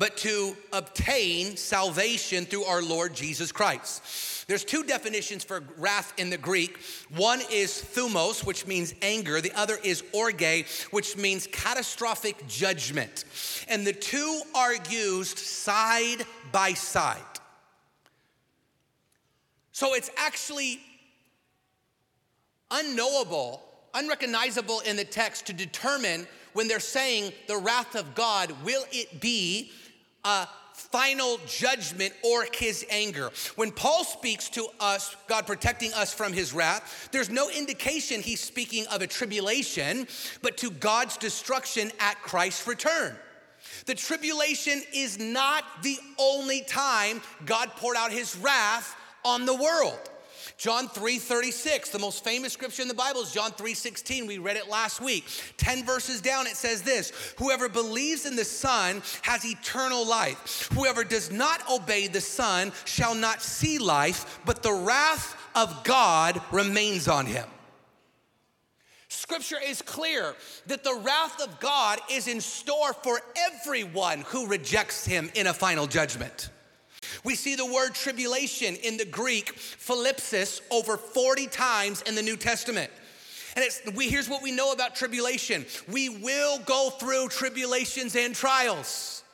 but to obtain salvation through our Lord Jesus Christ. There's two definitions for wrath in the Greek. One is thumos, which means anger. The other is orge, which means catastrophic judgment. And the two are used side by side. So it's actually unknowable, unrecognizable in the text to determine when they're saying the wrath of God, will it be a final judgment or his anger. When Paul speaks to us, God protecting us from his wrath, there's no indication he's speaking of a tribulation, but to God's destruction at Christ's return. The tribulation is not the only time God poured out his wrath on the world. John 3 36, the most famous scripture in the Bible is John 3 16. We read it last week. 10 verses down, it says this Whoever believes in the Son has eternal life. Whoever does not obey the Son shall not see life, but the wrath of God remains on him. Scripture is clear that the wrath of God is in store for everyone who rejects him in a final judgment. We see the word tribulation in the Greek, thlipsis, over 40 times in the New Testament. And we, here's what we know about tribulation we will go through tribulations and trials.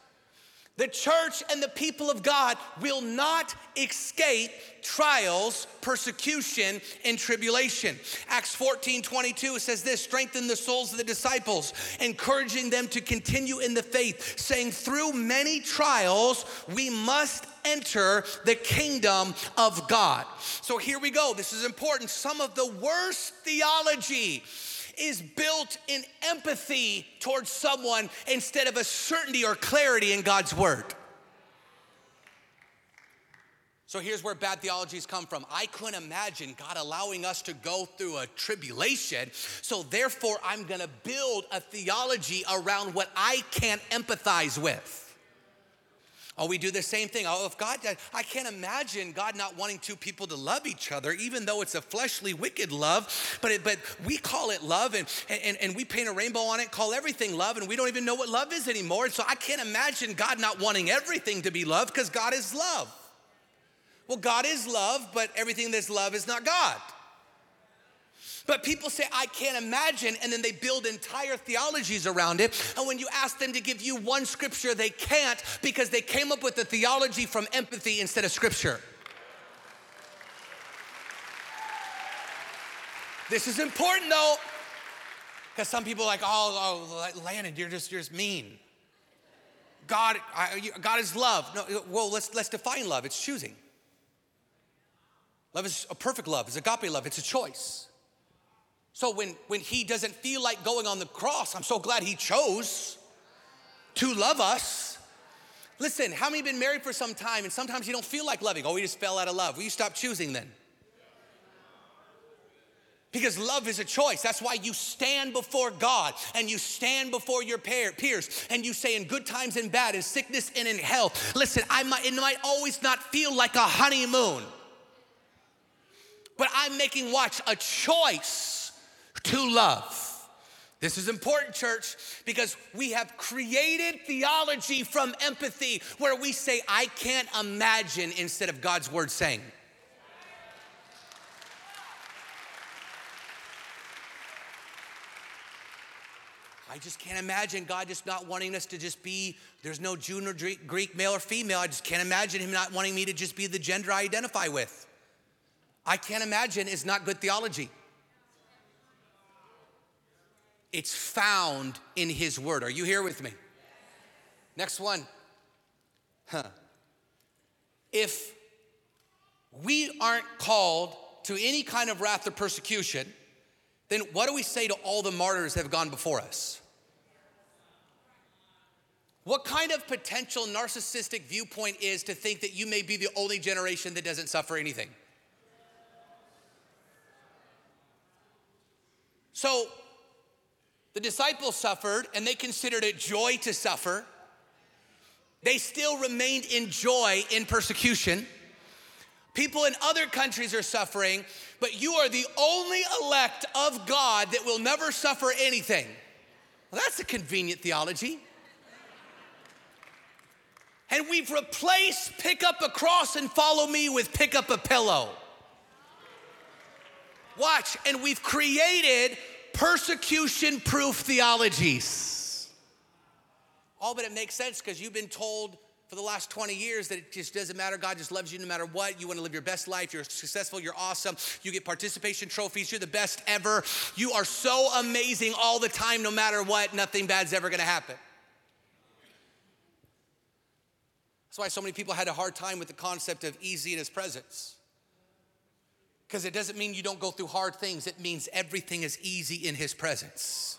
The church and the people of God will not escape trials, persecution, and tribulation. Acts 14 22 says this strengthen the souls of the disciples, encouraging them to continue in the faith, saying, Through many trials, we must enter the kingdom of God. So here we go. This is important. Some of the worst theology is built in empathy towards someone instead of a certainty or clarity in God's word. So here's where bad theologies come from. I couldn't imagine God allowing us to go through a tribulation, so therefore I'm gonna build a theology around what I can't empathize with. Oh, we do the same thing. Oh, if God, I can't imagine God not wanting two people to love each other, even though it's a fleshly, wicked love. But it, but we call it love, and, and and we paint a rainbow on it, call everything love, and we don't even know what love is anymore. And so I can't imagine God not wanting everything to be love because God is love. Well, God is love, but everything that's love is not God. But people say, I can't imagine, and then they build entire theologies around it. And when you ask them to give you one scripture, they can't because they came up with the theology from empathy instead of scripture. This is important though, because some people are like, oh, oh, Landon, you're just, you're just mean. God, I, God is love. No, well, let's, let's define love. It's choosing. Love is a perfect love. It's agape love. It's a choice. So when, when he doesn't feel like going on the cross, I'm so glad he chose to love us. Listen, how many been married for some time and sometimes you don't feel like loving? Oh, we just fell out of love. Will you stop choosing then? Because love is a choice. That's why you stand before God and you stand before your peers and you say, in good times and bad, in sickness and in health. Listen, I might, it might always not feel like a honeymoon, but I'm making, watch, a choice to love. This is important, church, because we have created theology from empathy where we say, I can't imagine instead of God's word saying. I just can't imagine God just not wanting us to just be, there's no Jew or Greek, male or female. I just can't imagine Him not wanting me to just be the gender I identify with. I can't imagine is not good theology. It's found in His Word. Are you here with me? Next one. Huh. If we aren't called to any kind of wrath or persecution, then what do we say to all the martyrs that have gone before us? What kind of potential narcissistic viewpoint is to think that you may be the only generation that doesn't suffer anything? So, the disciples suffered and they considered it joy to suffer. They still remained in joy in persecution. People in other countries are suffering, but you are the only elect of God that will never suffer anything. Well, that's a convenient theology. And we've replaced pick up a cross and follow me with pick up a pillow. Watch, and we've created persecution proof theologies. All but it makes sense because you've been told for the last 20 years that it just doesn't matter. God just loves you no matter what. You want to live your best life. You're successful. You're awesome. You get participation trophies. You're the best ever. You are so amazing all the time, no matter what. Nothing bad's ever going to happen. That's why so many people had a hard time with the concept of easy in his presence. Because it doesn't mean you don't go through hard things, it means everything is easy in His presence.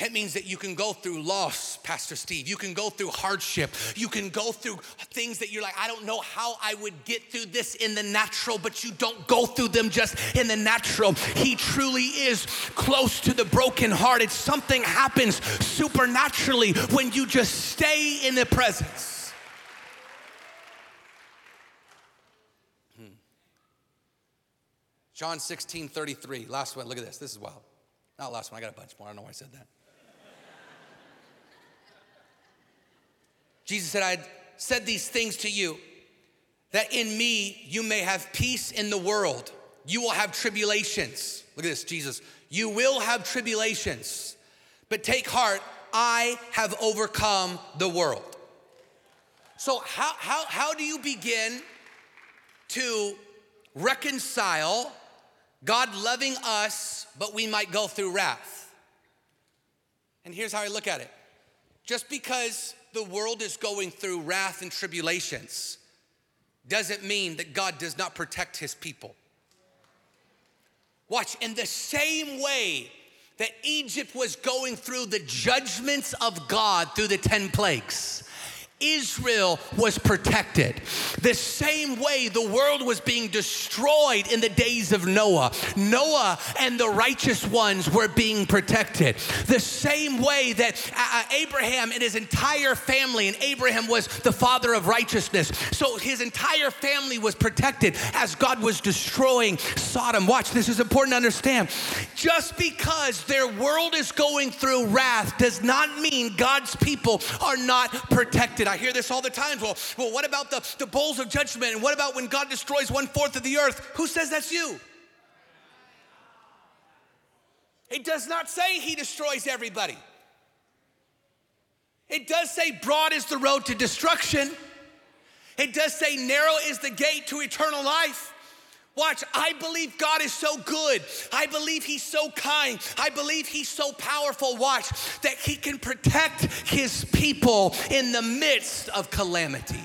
It means that you can go through loss, Pastor Steve. You can go through hardship. You can go through things that you're like, I don't know how I would get through this in the natural, but you don't go through them just in the natural. He truly is close to the brokenhearted. Something happens supernaturally when you just stay in the presence. John 16, 33. Last one. Look at this. This is wild. Not last one. I got a bunch more. I don't know why I said that. Jesus said, I said these things to you that in me you may have peace in the world. You will have tribulations. Look at this, Jesus. You will have tribulations, but take heart, I have overcome the world. So, how, how, how do you begin to reconcile God loving us, but we might go through wrath. And here's how I look at it just because the world is going through wrath and tribulations doesn't mean that God does not protect his people. Watch, in the same way that Egypt was going through the judgments of God through the 10 plagues, Israel was protected. The same way the world was being destroyed in the days of Noah, Noah and the righteous ones were being protected. The same way that uh, uh, Abraham and his entire family, and Abraham was the father of righteousness, so his entire family was protected as God was destroying Sodom. Watch, this is important to understand. Just because their world is going through wrath does not mean God's people are not protected. I hear this all the time. Well, well what about the, the bowls of judgment? And what about when God destroys one fourth of the earth? Who says that's you? It does not say he destroys everybody. It does say broad is the road to destruction. It does say narrow is the gate to eternal life. Watch, I believe God is so good. I believe He's so kind. I believe He's so powerful. Watch, that He can protect His people in the midst of calamity.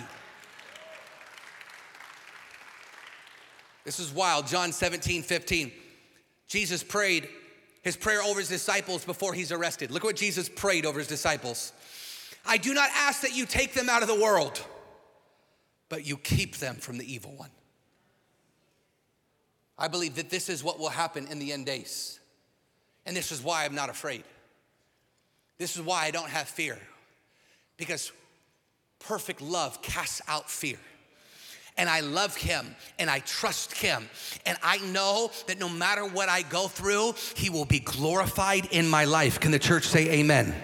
This is wild. John 17, 15. Jesus prayed his prayer over his disciples before he's arrested. Look what Jesus prayed over his disciples. I do not ask that you take them out of the world, but you keep them from the evil one. I believe that this is what will happen in the end days. And this is why I'm not afraid. This is why I don't have fear. Because perfect love casts out fear. And I love him and I trust him. And I know that no matter what I go through, he will be glorified in my life. Can the church say amen?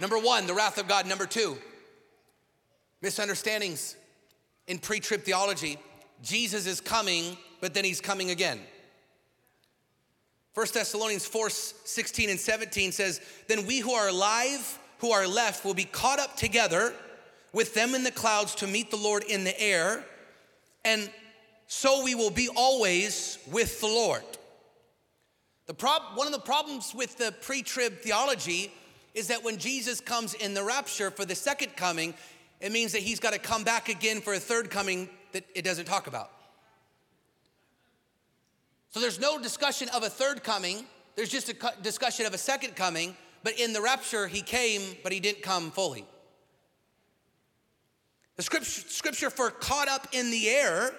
Number one, the wrath of God. Number two, misunderstandings in pre trib theology. Jesus is coming, but then he's coming again. 1 Thessalonians 4 16 and 17 says, Then we who are alive, who are left, will be caught up together with them in the clouds to meet the Lord in the air, and so we will be always with the Lord. The prob- one of the problems with the pre trib theology is that when Jesus comes in the rapture for the second coming, it means that he's got to come back again for a third coming that it doesn't talk about. So there's no discussion of a third coming, there's just a discussion of a second coming, but in the rapture, he came, but he didn't come fully. The scripture, scripture for caught up in the air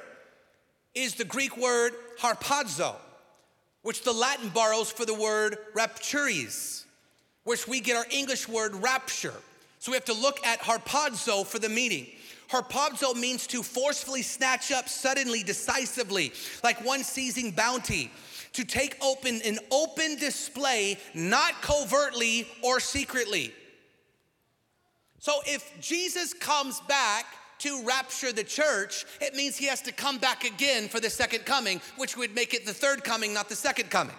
is the Greek word harpazo, which the Latin borrows for the word rapturis, which we get our English word rapture. So we have to look at harpazo for the meaning. Harpazo means to forcefully snatch up suddenly, decisively, like one seizing bounty. To take open an open display, not covertly or secretly. So if Jesus comes back to rapture the church, it means he has to come back again for the second coming, which would make it the third coming, not the second coming.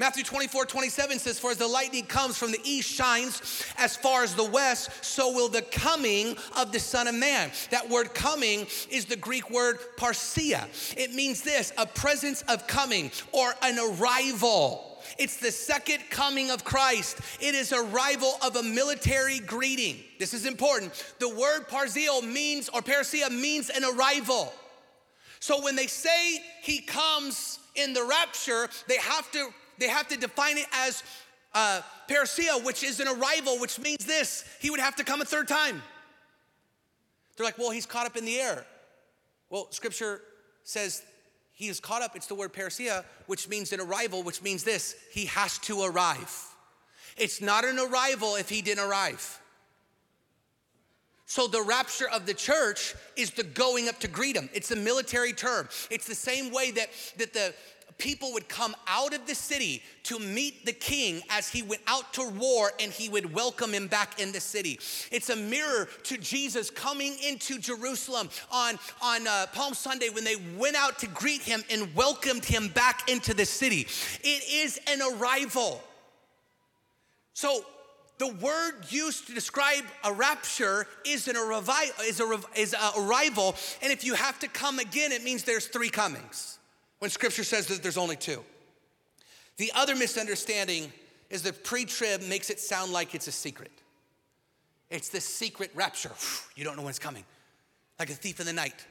Matthew 24, 27 says, For as the lightning comes from the east, shines as far as the west, so will the coming of the Son of Man. That word coming is the Greek word parousia. It means this a presence of coming or an arrival. It's the second coming of Christ. It is arrival of a military greeting. This is important. The word parsio means, or parousia means an arrival. So when they say he comes in the rapture, they have to they have to define it as uh, parousia, which is an arrival, which means this he would have to come a third time. They're like, well, he's caught up in the air. Well, scripture says he is caught up. It's the word parousia, which means an arrival, which means this he has to arrive. It's not an arrival if he didn't arrive. So the rapture of the church is the going up to greet him. It's a military term. It's the same way that, that the people would come out of the city to meet the king as he went out to war and he would welcome him back in the city. It's a mirror to Jesus coming into Jerusalem on, on uh, Palm Sunday when they went out to greet him and welcomed him back into the city. It is an arrival. So, the word used to describe a rapture is, an, a, revi- is, a, is a arrival, and if you have to come again, it means there's three comings when scripture says that there's only two. The other misunderstanding is that pre trib makes it sound like it's a secret. It's the secret rapture. You don't know when it's coming, like a thief in the night.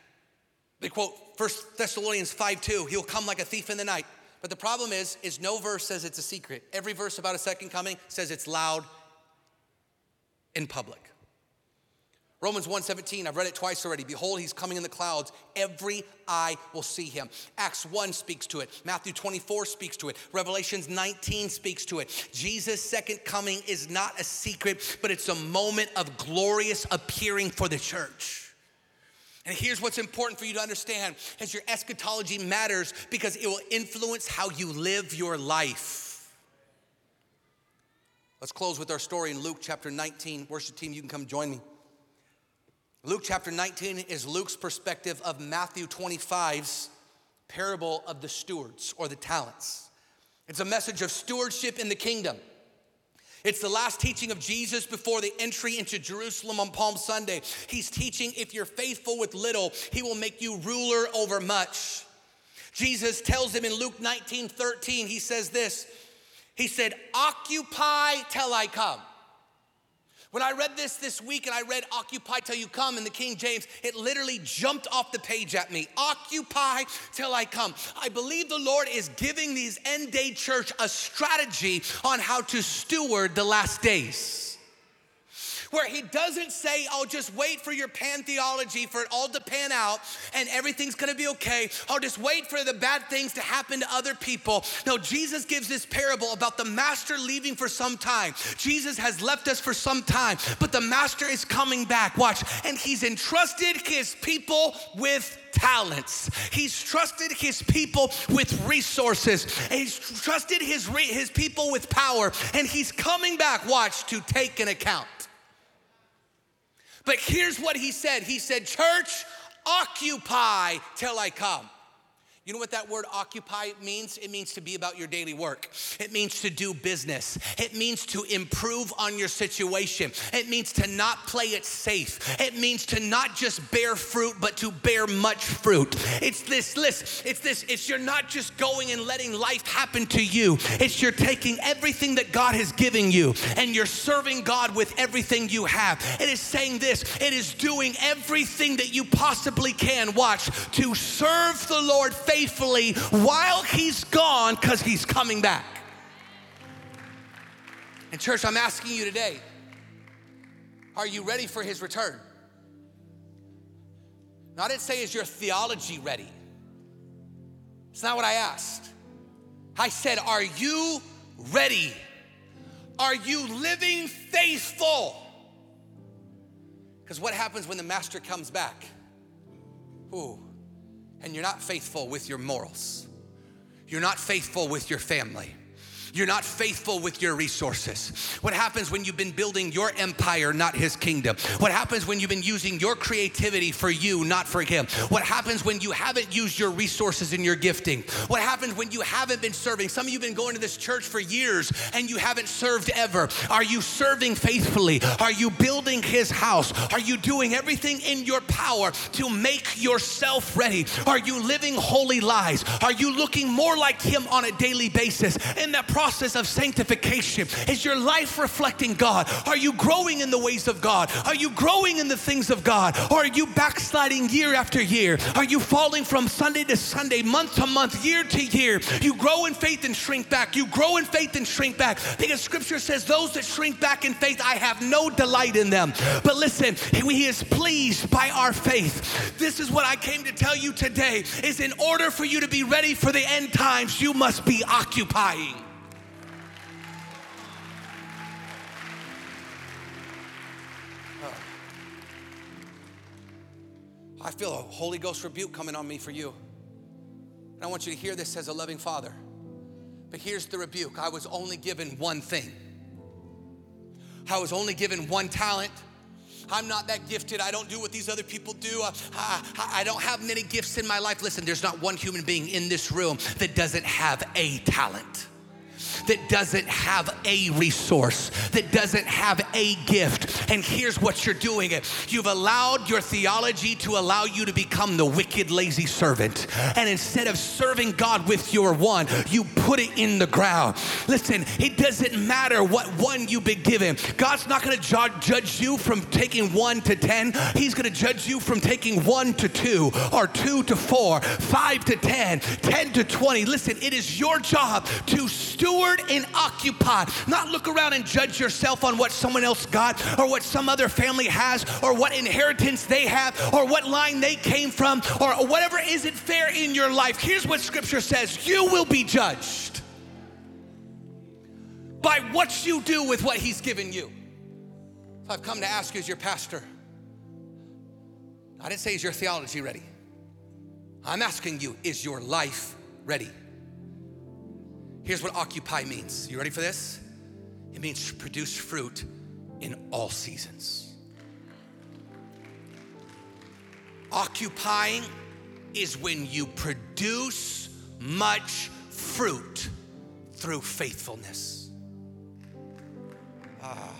They quote 1 Thessalonians 5 2, he'll come like a thief in the night. But the problem is, is no verse says it's a secret. Every verse about a second coming says it's loud in public. Romans 1:17, I've read it twice already. Behold, he's coming in the clouds. Every eye will see him. Acts 1 speaks to it. Matthew 24 speaks to it. Revelations 19 speaks to it. Jesus' second coming is not a secret, but it's a moment of glorious appearing for the church. And here's what's important for you to understand as your eschatology matters because it will influence how you live your life. Let's close with our story in Luke chapter 19. Worship team, you can come join me. Luke chapter 19 is Luke's perspective of Matthew 25's parable of the stewards or the talents. It's a message of stewardship in the kingdom. It's the last teaching of Jesus before the entry into Jerusalem on Palm Sunday. He's teaching if you're faithful with little, he will make you ruler over much. Jesus tells him in Luke 19 13, he says this He said, Occupy till I come. When I read this this week and I read Occupy Till You Come in the King James, it literally jumped off the page at me. Occupy till I come. I believe the Lord is giving these end day church a strategy on how to steward the last days where he doesn't say, I'll just wait for your pan theology for it all to pan out and everything's gonna be okay. I'll just wait for the bad things to happen to other people. No, Jesus gives this parable about the master leaving for some time. Jesus has left us for some time, but the master is coming back. Watch, and he's entrusted his people with talents. He's trusted his people with resources. He's trusted his, his people with power. And he's coming back, watch, to take an account. But here's what he said He said, Church, occupy till I come. You know what that word occupy means? It means to be about your daily work. It means to do business. It means to improve on your situation. It means to not play it safe. It means to not just bear fruit, but to bear much fruit. It's this list. It's this. It's you're not just going and letting life happen to you. It's you're taking everything that God has given you and you're serving God with everything you have. It is saying this. It is doing everything that you possibly can. Watch to serve the Lord faithfully faithfully while he's gone because he's coming back. And, church, I'm asking you today are you ready for his return? Now, I didn't say, is your theology ready? It's not what I asked. I said, are you ready? Are you living faithful? Because what happens when the master comes back? Ooh, and you're not faithful with your morals. You're not faithful with your family. You're not faithful with your resources. What happens when you've been building your empire, not his kingdom? What happens when you've been using your creativity for you, not for him? What happens when you haven't used your resources and your gifting? What happens when you haven't been serving? Some of you have been going to this church for years and you haven't served ever. Are you serving faithfully? Are you building his house? Are you doing everything in your power to make yourself ready? Are you living holy lives? Are you looking more like him on a daily basis? In that process, process of sanctification? Is your life reflecting God? Are you growing in the ways of God? Are you growing in the things of God? Or are you backsliding year after year? Are you falling from Sunday to Sunday, month to month, year to year? You grow in faith and shrink back. You grow in faith and shrink back. Because scripture says, Those that shrink back in faith, I have no delight in them. But listen, He is pleased by our faith. This is what I came to tell you today is in order for you to be ready for the end times, you must be occupying. I feel a Holy Ghost rebuke coming on me for you. And I want you to hear this as a loving father. But here's the rebuke I was only given one thing, I was only given one talent. I'm not that gifted. I don't do what these other people do. I, I, I, don't have many gifts in my life. Listen, there's not one human being in this room that doesn't have a talent that doesn't have a resource, that doesn't have a gift. And here's what you're doing you've allowed your theology to allow you to become the wicked, lazy servant. And instead of serving God with your one, you put it in the ground. Listen, it doesn't matter what one you've been given. God's not gonna judge you from taking one to 10, He's gonna judge you from taking one to two, or two to four, five to 10, 10 to 20. Listen, it is your job to steward and occupy. Not look around and judge yourself on what someone else got or what some other family has or what inheritance they have or what line they came from or whatever isn't fair in your life. Here's what scripture says you will be judged by what you do with what he's given you. So I've come to ask you as your pastor. I didn't say, is your theology ready? I'm asking you, is your life ready? Here's what occupy means. You ready for this? It means to produce fruit in all seasons. Occupying is when you produce much fruit through faithfulness. Ah.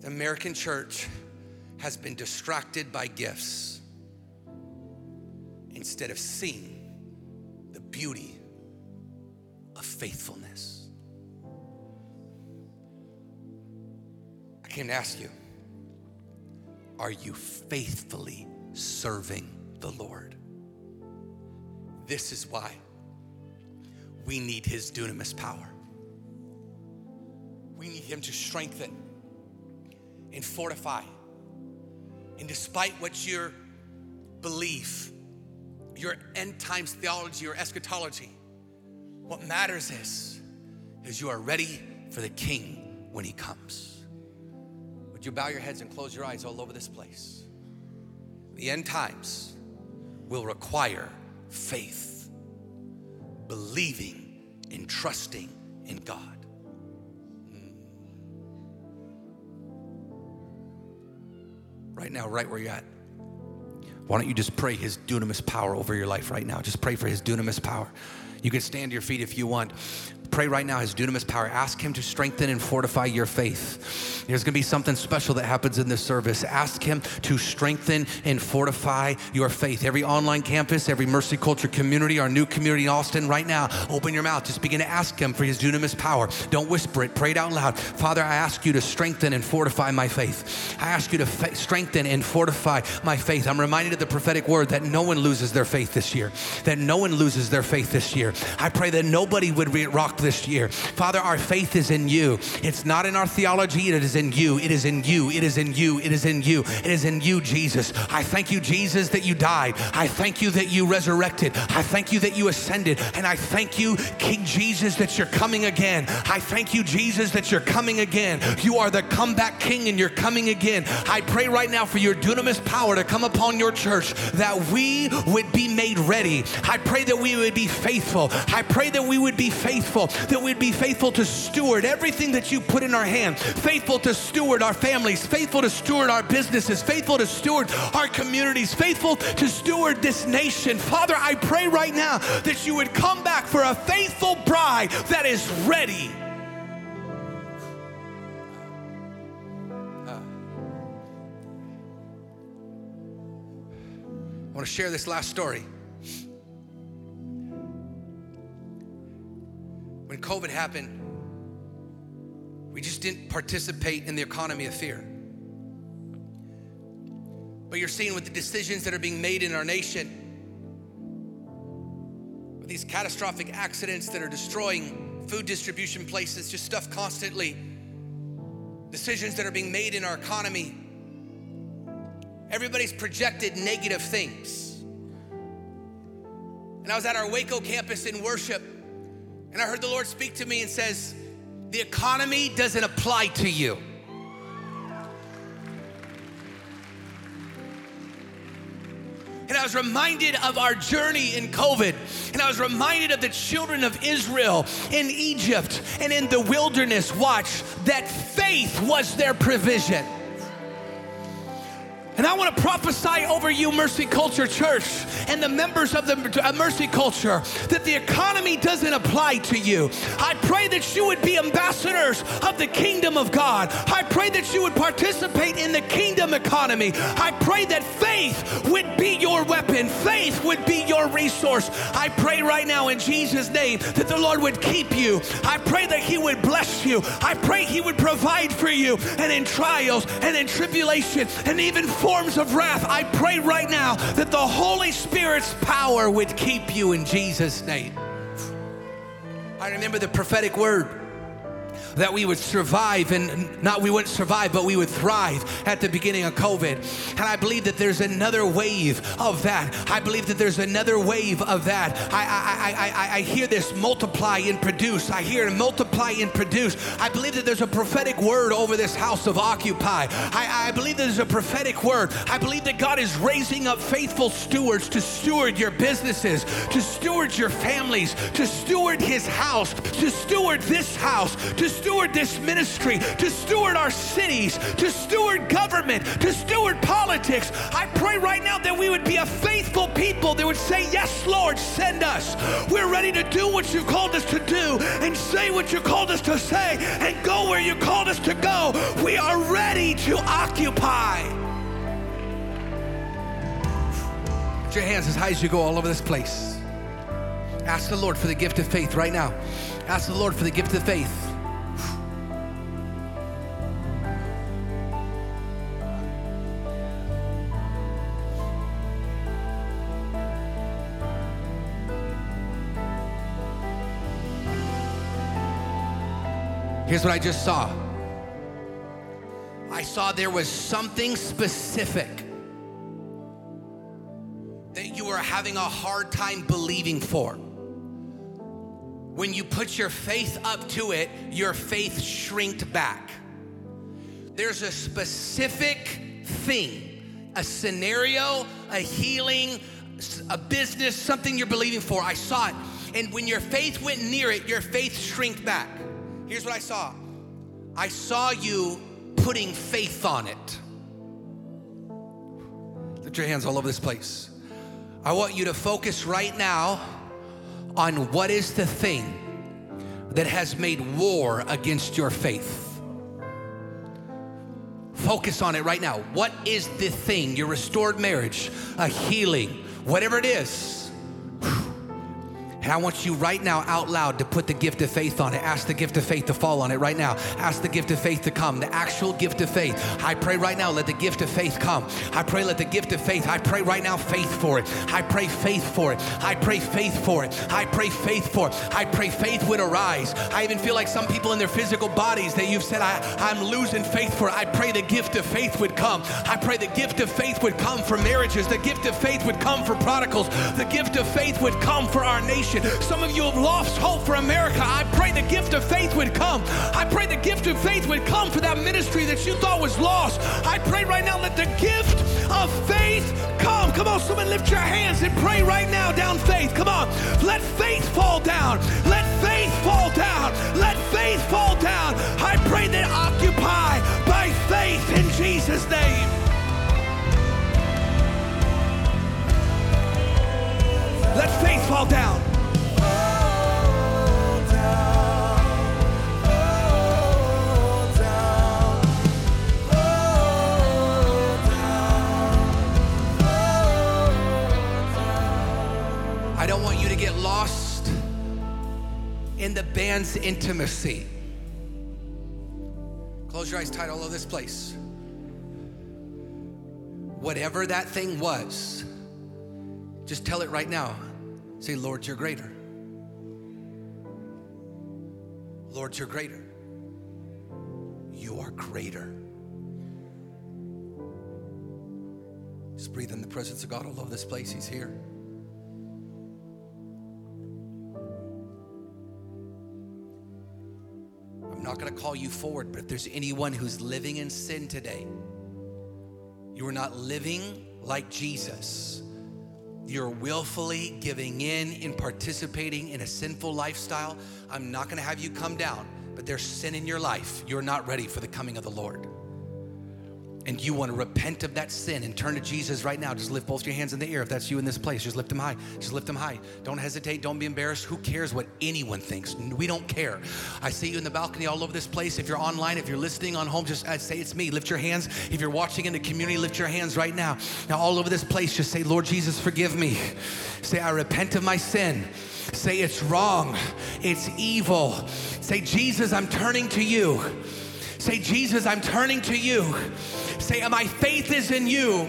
The American church has been distracted by gifts instead of seeing the beauty of faithfulness. I came to ask you Are you faithfully serving the Lord? This is why we need His dunamis power. We need Him to strengthen and fortify. And despite what your belief, your end times theology or eschatology, what matters is, is you are ready for the King when He comes. Would you bow your heads and close your eyes all over this place? The end times will require faith, believing and trusting in God. Hmm. Right now, right where you're at. Why don't you just pray his dunamis power over your life right now? Just pray for his dunamis power. You can stand to your feet if you want. Pray right now his dunamis power. Ask him to strengthen and fortify your faith. There's gonna be something special that happens in this service. Ask him to strengthen and fortify your faith. Every online campus, every Mercy Culture community, our new community in Austin, right now, open your mouth. Just begin to ask him for his dunamis power. Don't whisper it, pray it out loud. Father, I ask you to strengthen and fortify my faith. I ask you to fa- strengthen and fortify my faith. I'm reminded of the prophetic word that no one loses their faith this year, that no one loses their faith this year. I pray that nobody would be rocked this year. Father, our faith is in you. It's not in our theology, it is in you. It is in you. It is in you. It is in you. It is in you, Jesus. I thank you, Jesus, that you died. I thank you that you resurrected. I thank you that you ascended. And I thank you, King Jesus, that you're coming again. I thank you, Jesus, that you're coming again. You are the comeback king and you're coming again. I pray right now for your dunamis power to come upon your church that we would be made ready. I pray that we would be faithful. I pray that we would be faithful, that we'd be faithful to steward everything that you put in our hand, faithful to steward our families, faithful to steward our businesses, faithful to steward our communities, faithful to steward this nation. Father, I pray right now that you would come back for a faithful bride that is ready. I want to share this last story. When COVID happened, we just didn't participate in the economy of fear. But you're seeing with the decisions that are being made in our nation, with these catastrophic accidents that are destroying food distribution places, just stuff constantly, decisions that are being made in our economy. Everybody's projected negative things. And I was at our Waco campus in worship, and I heard the Lord speak to me and says, The economy doesn't apply to you. And I was reminded of our journey in COVID. And I was reminded of the children of Israel in Egypt and in the wilderness. Watch, that faith was their provision. And I want to prophesy over you, Mercy Culture Church, and the members of the uh, Mercy Culture, that the economy doesn't apply to you. I pray that you would be ambassadors of the kingdom of God. I pray that you would participate in the kingdom economy. I pray that faith would be your weapon, faith would be your resource. I pray right now in Jesus' name that the Lord would keep you. I pray that He would bless you. I pray He would provide for you, and in trials and in tribulation and even forms of wrath, I pray right now that the Holy Spirit's power would keep you in Jesus' name. I remember the prophetic word that we would survive and not we wouldn't survive, but we would thrive at the beginning of COVID. And I believe that there's another wave of that. I believe that there's another wave of that. I, I, I, I, hear this multiply and produce. I hear it multiply and produce. I believe that there's a prophetic word over this house of Occupy. I, I believe there's a prophetic word. I believe that God is raising up faithful stewards to steward your businesses, to steward your families, to steward his house, to steward this house, to steward this ministry, to steward our cities, to steward government, to steward politics. I pray right now that we would be a faithful people that would say, Yes, Lord, send us. We're ready to do what you've called us to do and say what you called us to say and go where you called us to go. We are ready to occupy. Put your hands as high as you go all over this place. Ask the Lord for the gift of faith right now. Ask the Lord for the gift of faith. Here's what I just saw I saw there was something specific that you were having a hard time believing for. When you put your faith up to it, your faith shrinked back. There's a specific thing, a scenario, a healing, a business, something you're believing for. I saw it. And when your faith went near it, your faith shrinked back. Here's what I saw I saw you putting faith on it. Lift your hands all over this place. I want you to focus right now on what is the thing that has made war against your faith. Focus on it right now. What is the thing? Your restored marriage, a healing, whatever it is and I want you right now out loud to put the gift of faith on it. Ask the gift of faith to fall on it right now. Ask the gift of faith to come, the actual gift of faith. I pray right now, let the gift of faith come. I pray, let the gift of faith, I pray right now, faith for it. I pray faith for it. I pray faith for it. I pray faith for it. I pray faith would arise. I even feel like some people in their physical bodies that you've said, I, I'm losing faith for. It. I pray the gift of faith would come. I pray the gift of faith would come for marriages. The gift of faith would come for prodigals. The gift of faith would come for our nation Some of you have lost hope for America. I pray the gift of faith would come. I pray the gift of faith would come for that ministry that you thought was lost. I pray right now, let the gift of faith come. Come on, someone lift your hands and pray right now down faith. Come on. Let faith fall down. Let faith fall down. Let faith fall down. I pray that occupy by faith in Jesus' name. Let faith fall down. In the band's intimacy. Close your eyes tight all over this place. Whatever that thing was, just tell it right now. Say, Lord, you're greater. Lord, you're greater. You are greater. Just breathe in the presence of God all over this place. He's here. Not going to call you forward, but if there's anyone who's living in sin today, you are not living like Jesus. You're willfully giving in and participating in a sinful lifestyle. I'm not going to have you come down, but there's sin in your life. You're not ready for the coming of the Lord and you want to repent of that sin and turn to Jesus right now, just lift both your hands in the air. If that's you in this place, just lift them high. Just lift them high. Don't hesitate. Don't be embarrassed. Who cares what anyone thinks? We don't care. I see you in the balcony all over this place. If you're online, if you're listening on home, just uh, say it's me. Lift your hands. If you're watching in the community, lift your hands right now. Now, all over this place, just say, Lord Jesus, forgive me. Say, I repent of my sin. Say, it's wrong. It's evil. Say, Jesus, I'm turning to you. Say, Jesus, I'm turning to you. Say, uh, My faith is in you.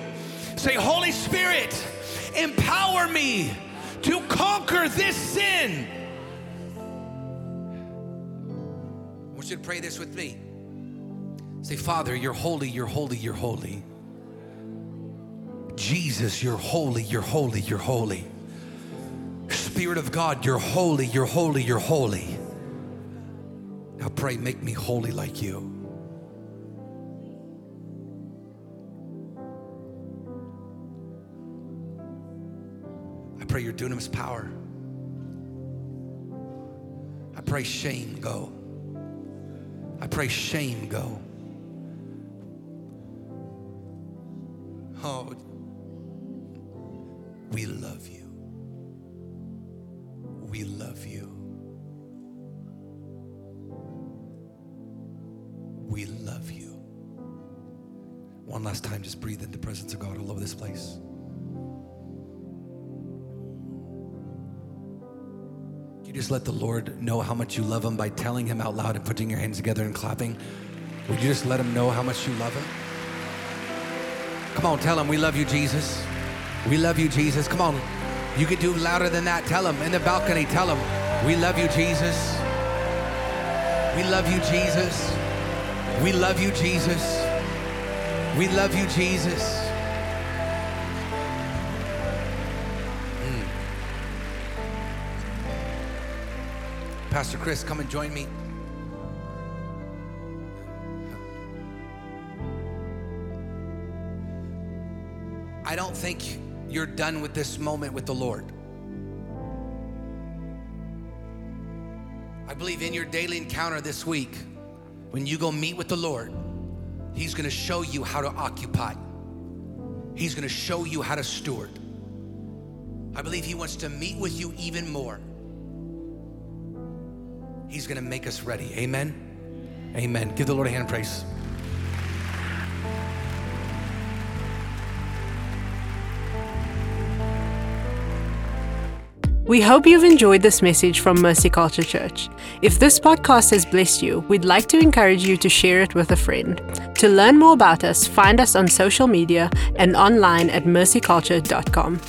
Say, Holy Spirit, empower me to conquer this sin. I want you to pray this with me. Say, Father, you're holy, you're holy, you're holy. Jesus, you're holy, you're holy, you're holy. Spirit of God, you're holy, you're holy, you're holy. Now pray, make me holy like you. Pray your dunamis power. I pray shame go. I pray shame go. Oh, we love let the Lord know how much you love him by telling him out loud and putting your hands together and clapping? Would you just let him know how much you love him? Come on, tell him we love you, Jesus. We love you, Jesus. Come on. You could do louder than that. Tell him in the balcony, tell him we love you, Jesus. We love you, Jesus. We love you, Jesus. We love you, Jesus. Pastor Chris, come and join me. I don't think you're done with this moment with the Lord. I believe in your daily encounter this week, when you go meet with the Lord, He's gonna show you how to occupy. He's gonna show you how to steward. I believe He wants to meet with you even more. He's gonna make us ready. Amen. Amen. Give the Lord a hand praise. We hope you've enjoyed this message from Mercy Culture Church. If this podcast has blessed you, we'd like to encourage you to share it with a friend. To learn more about us, find us on social media and online at mercyculture.com.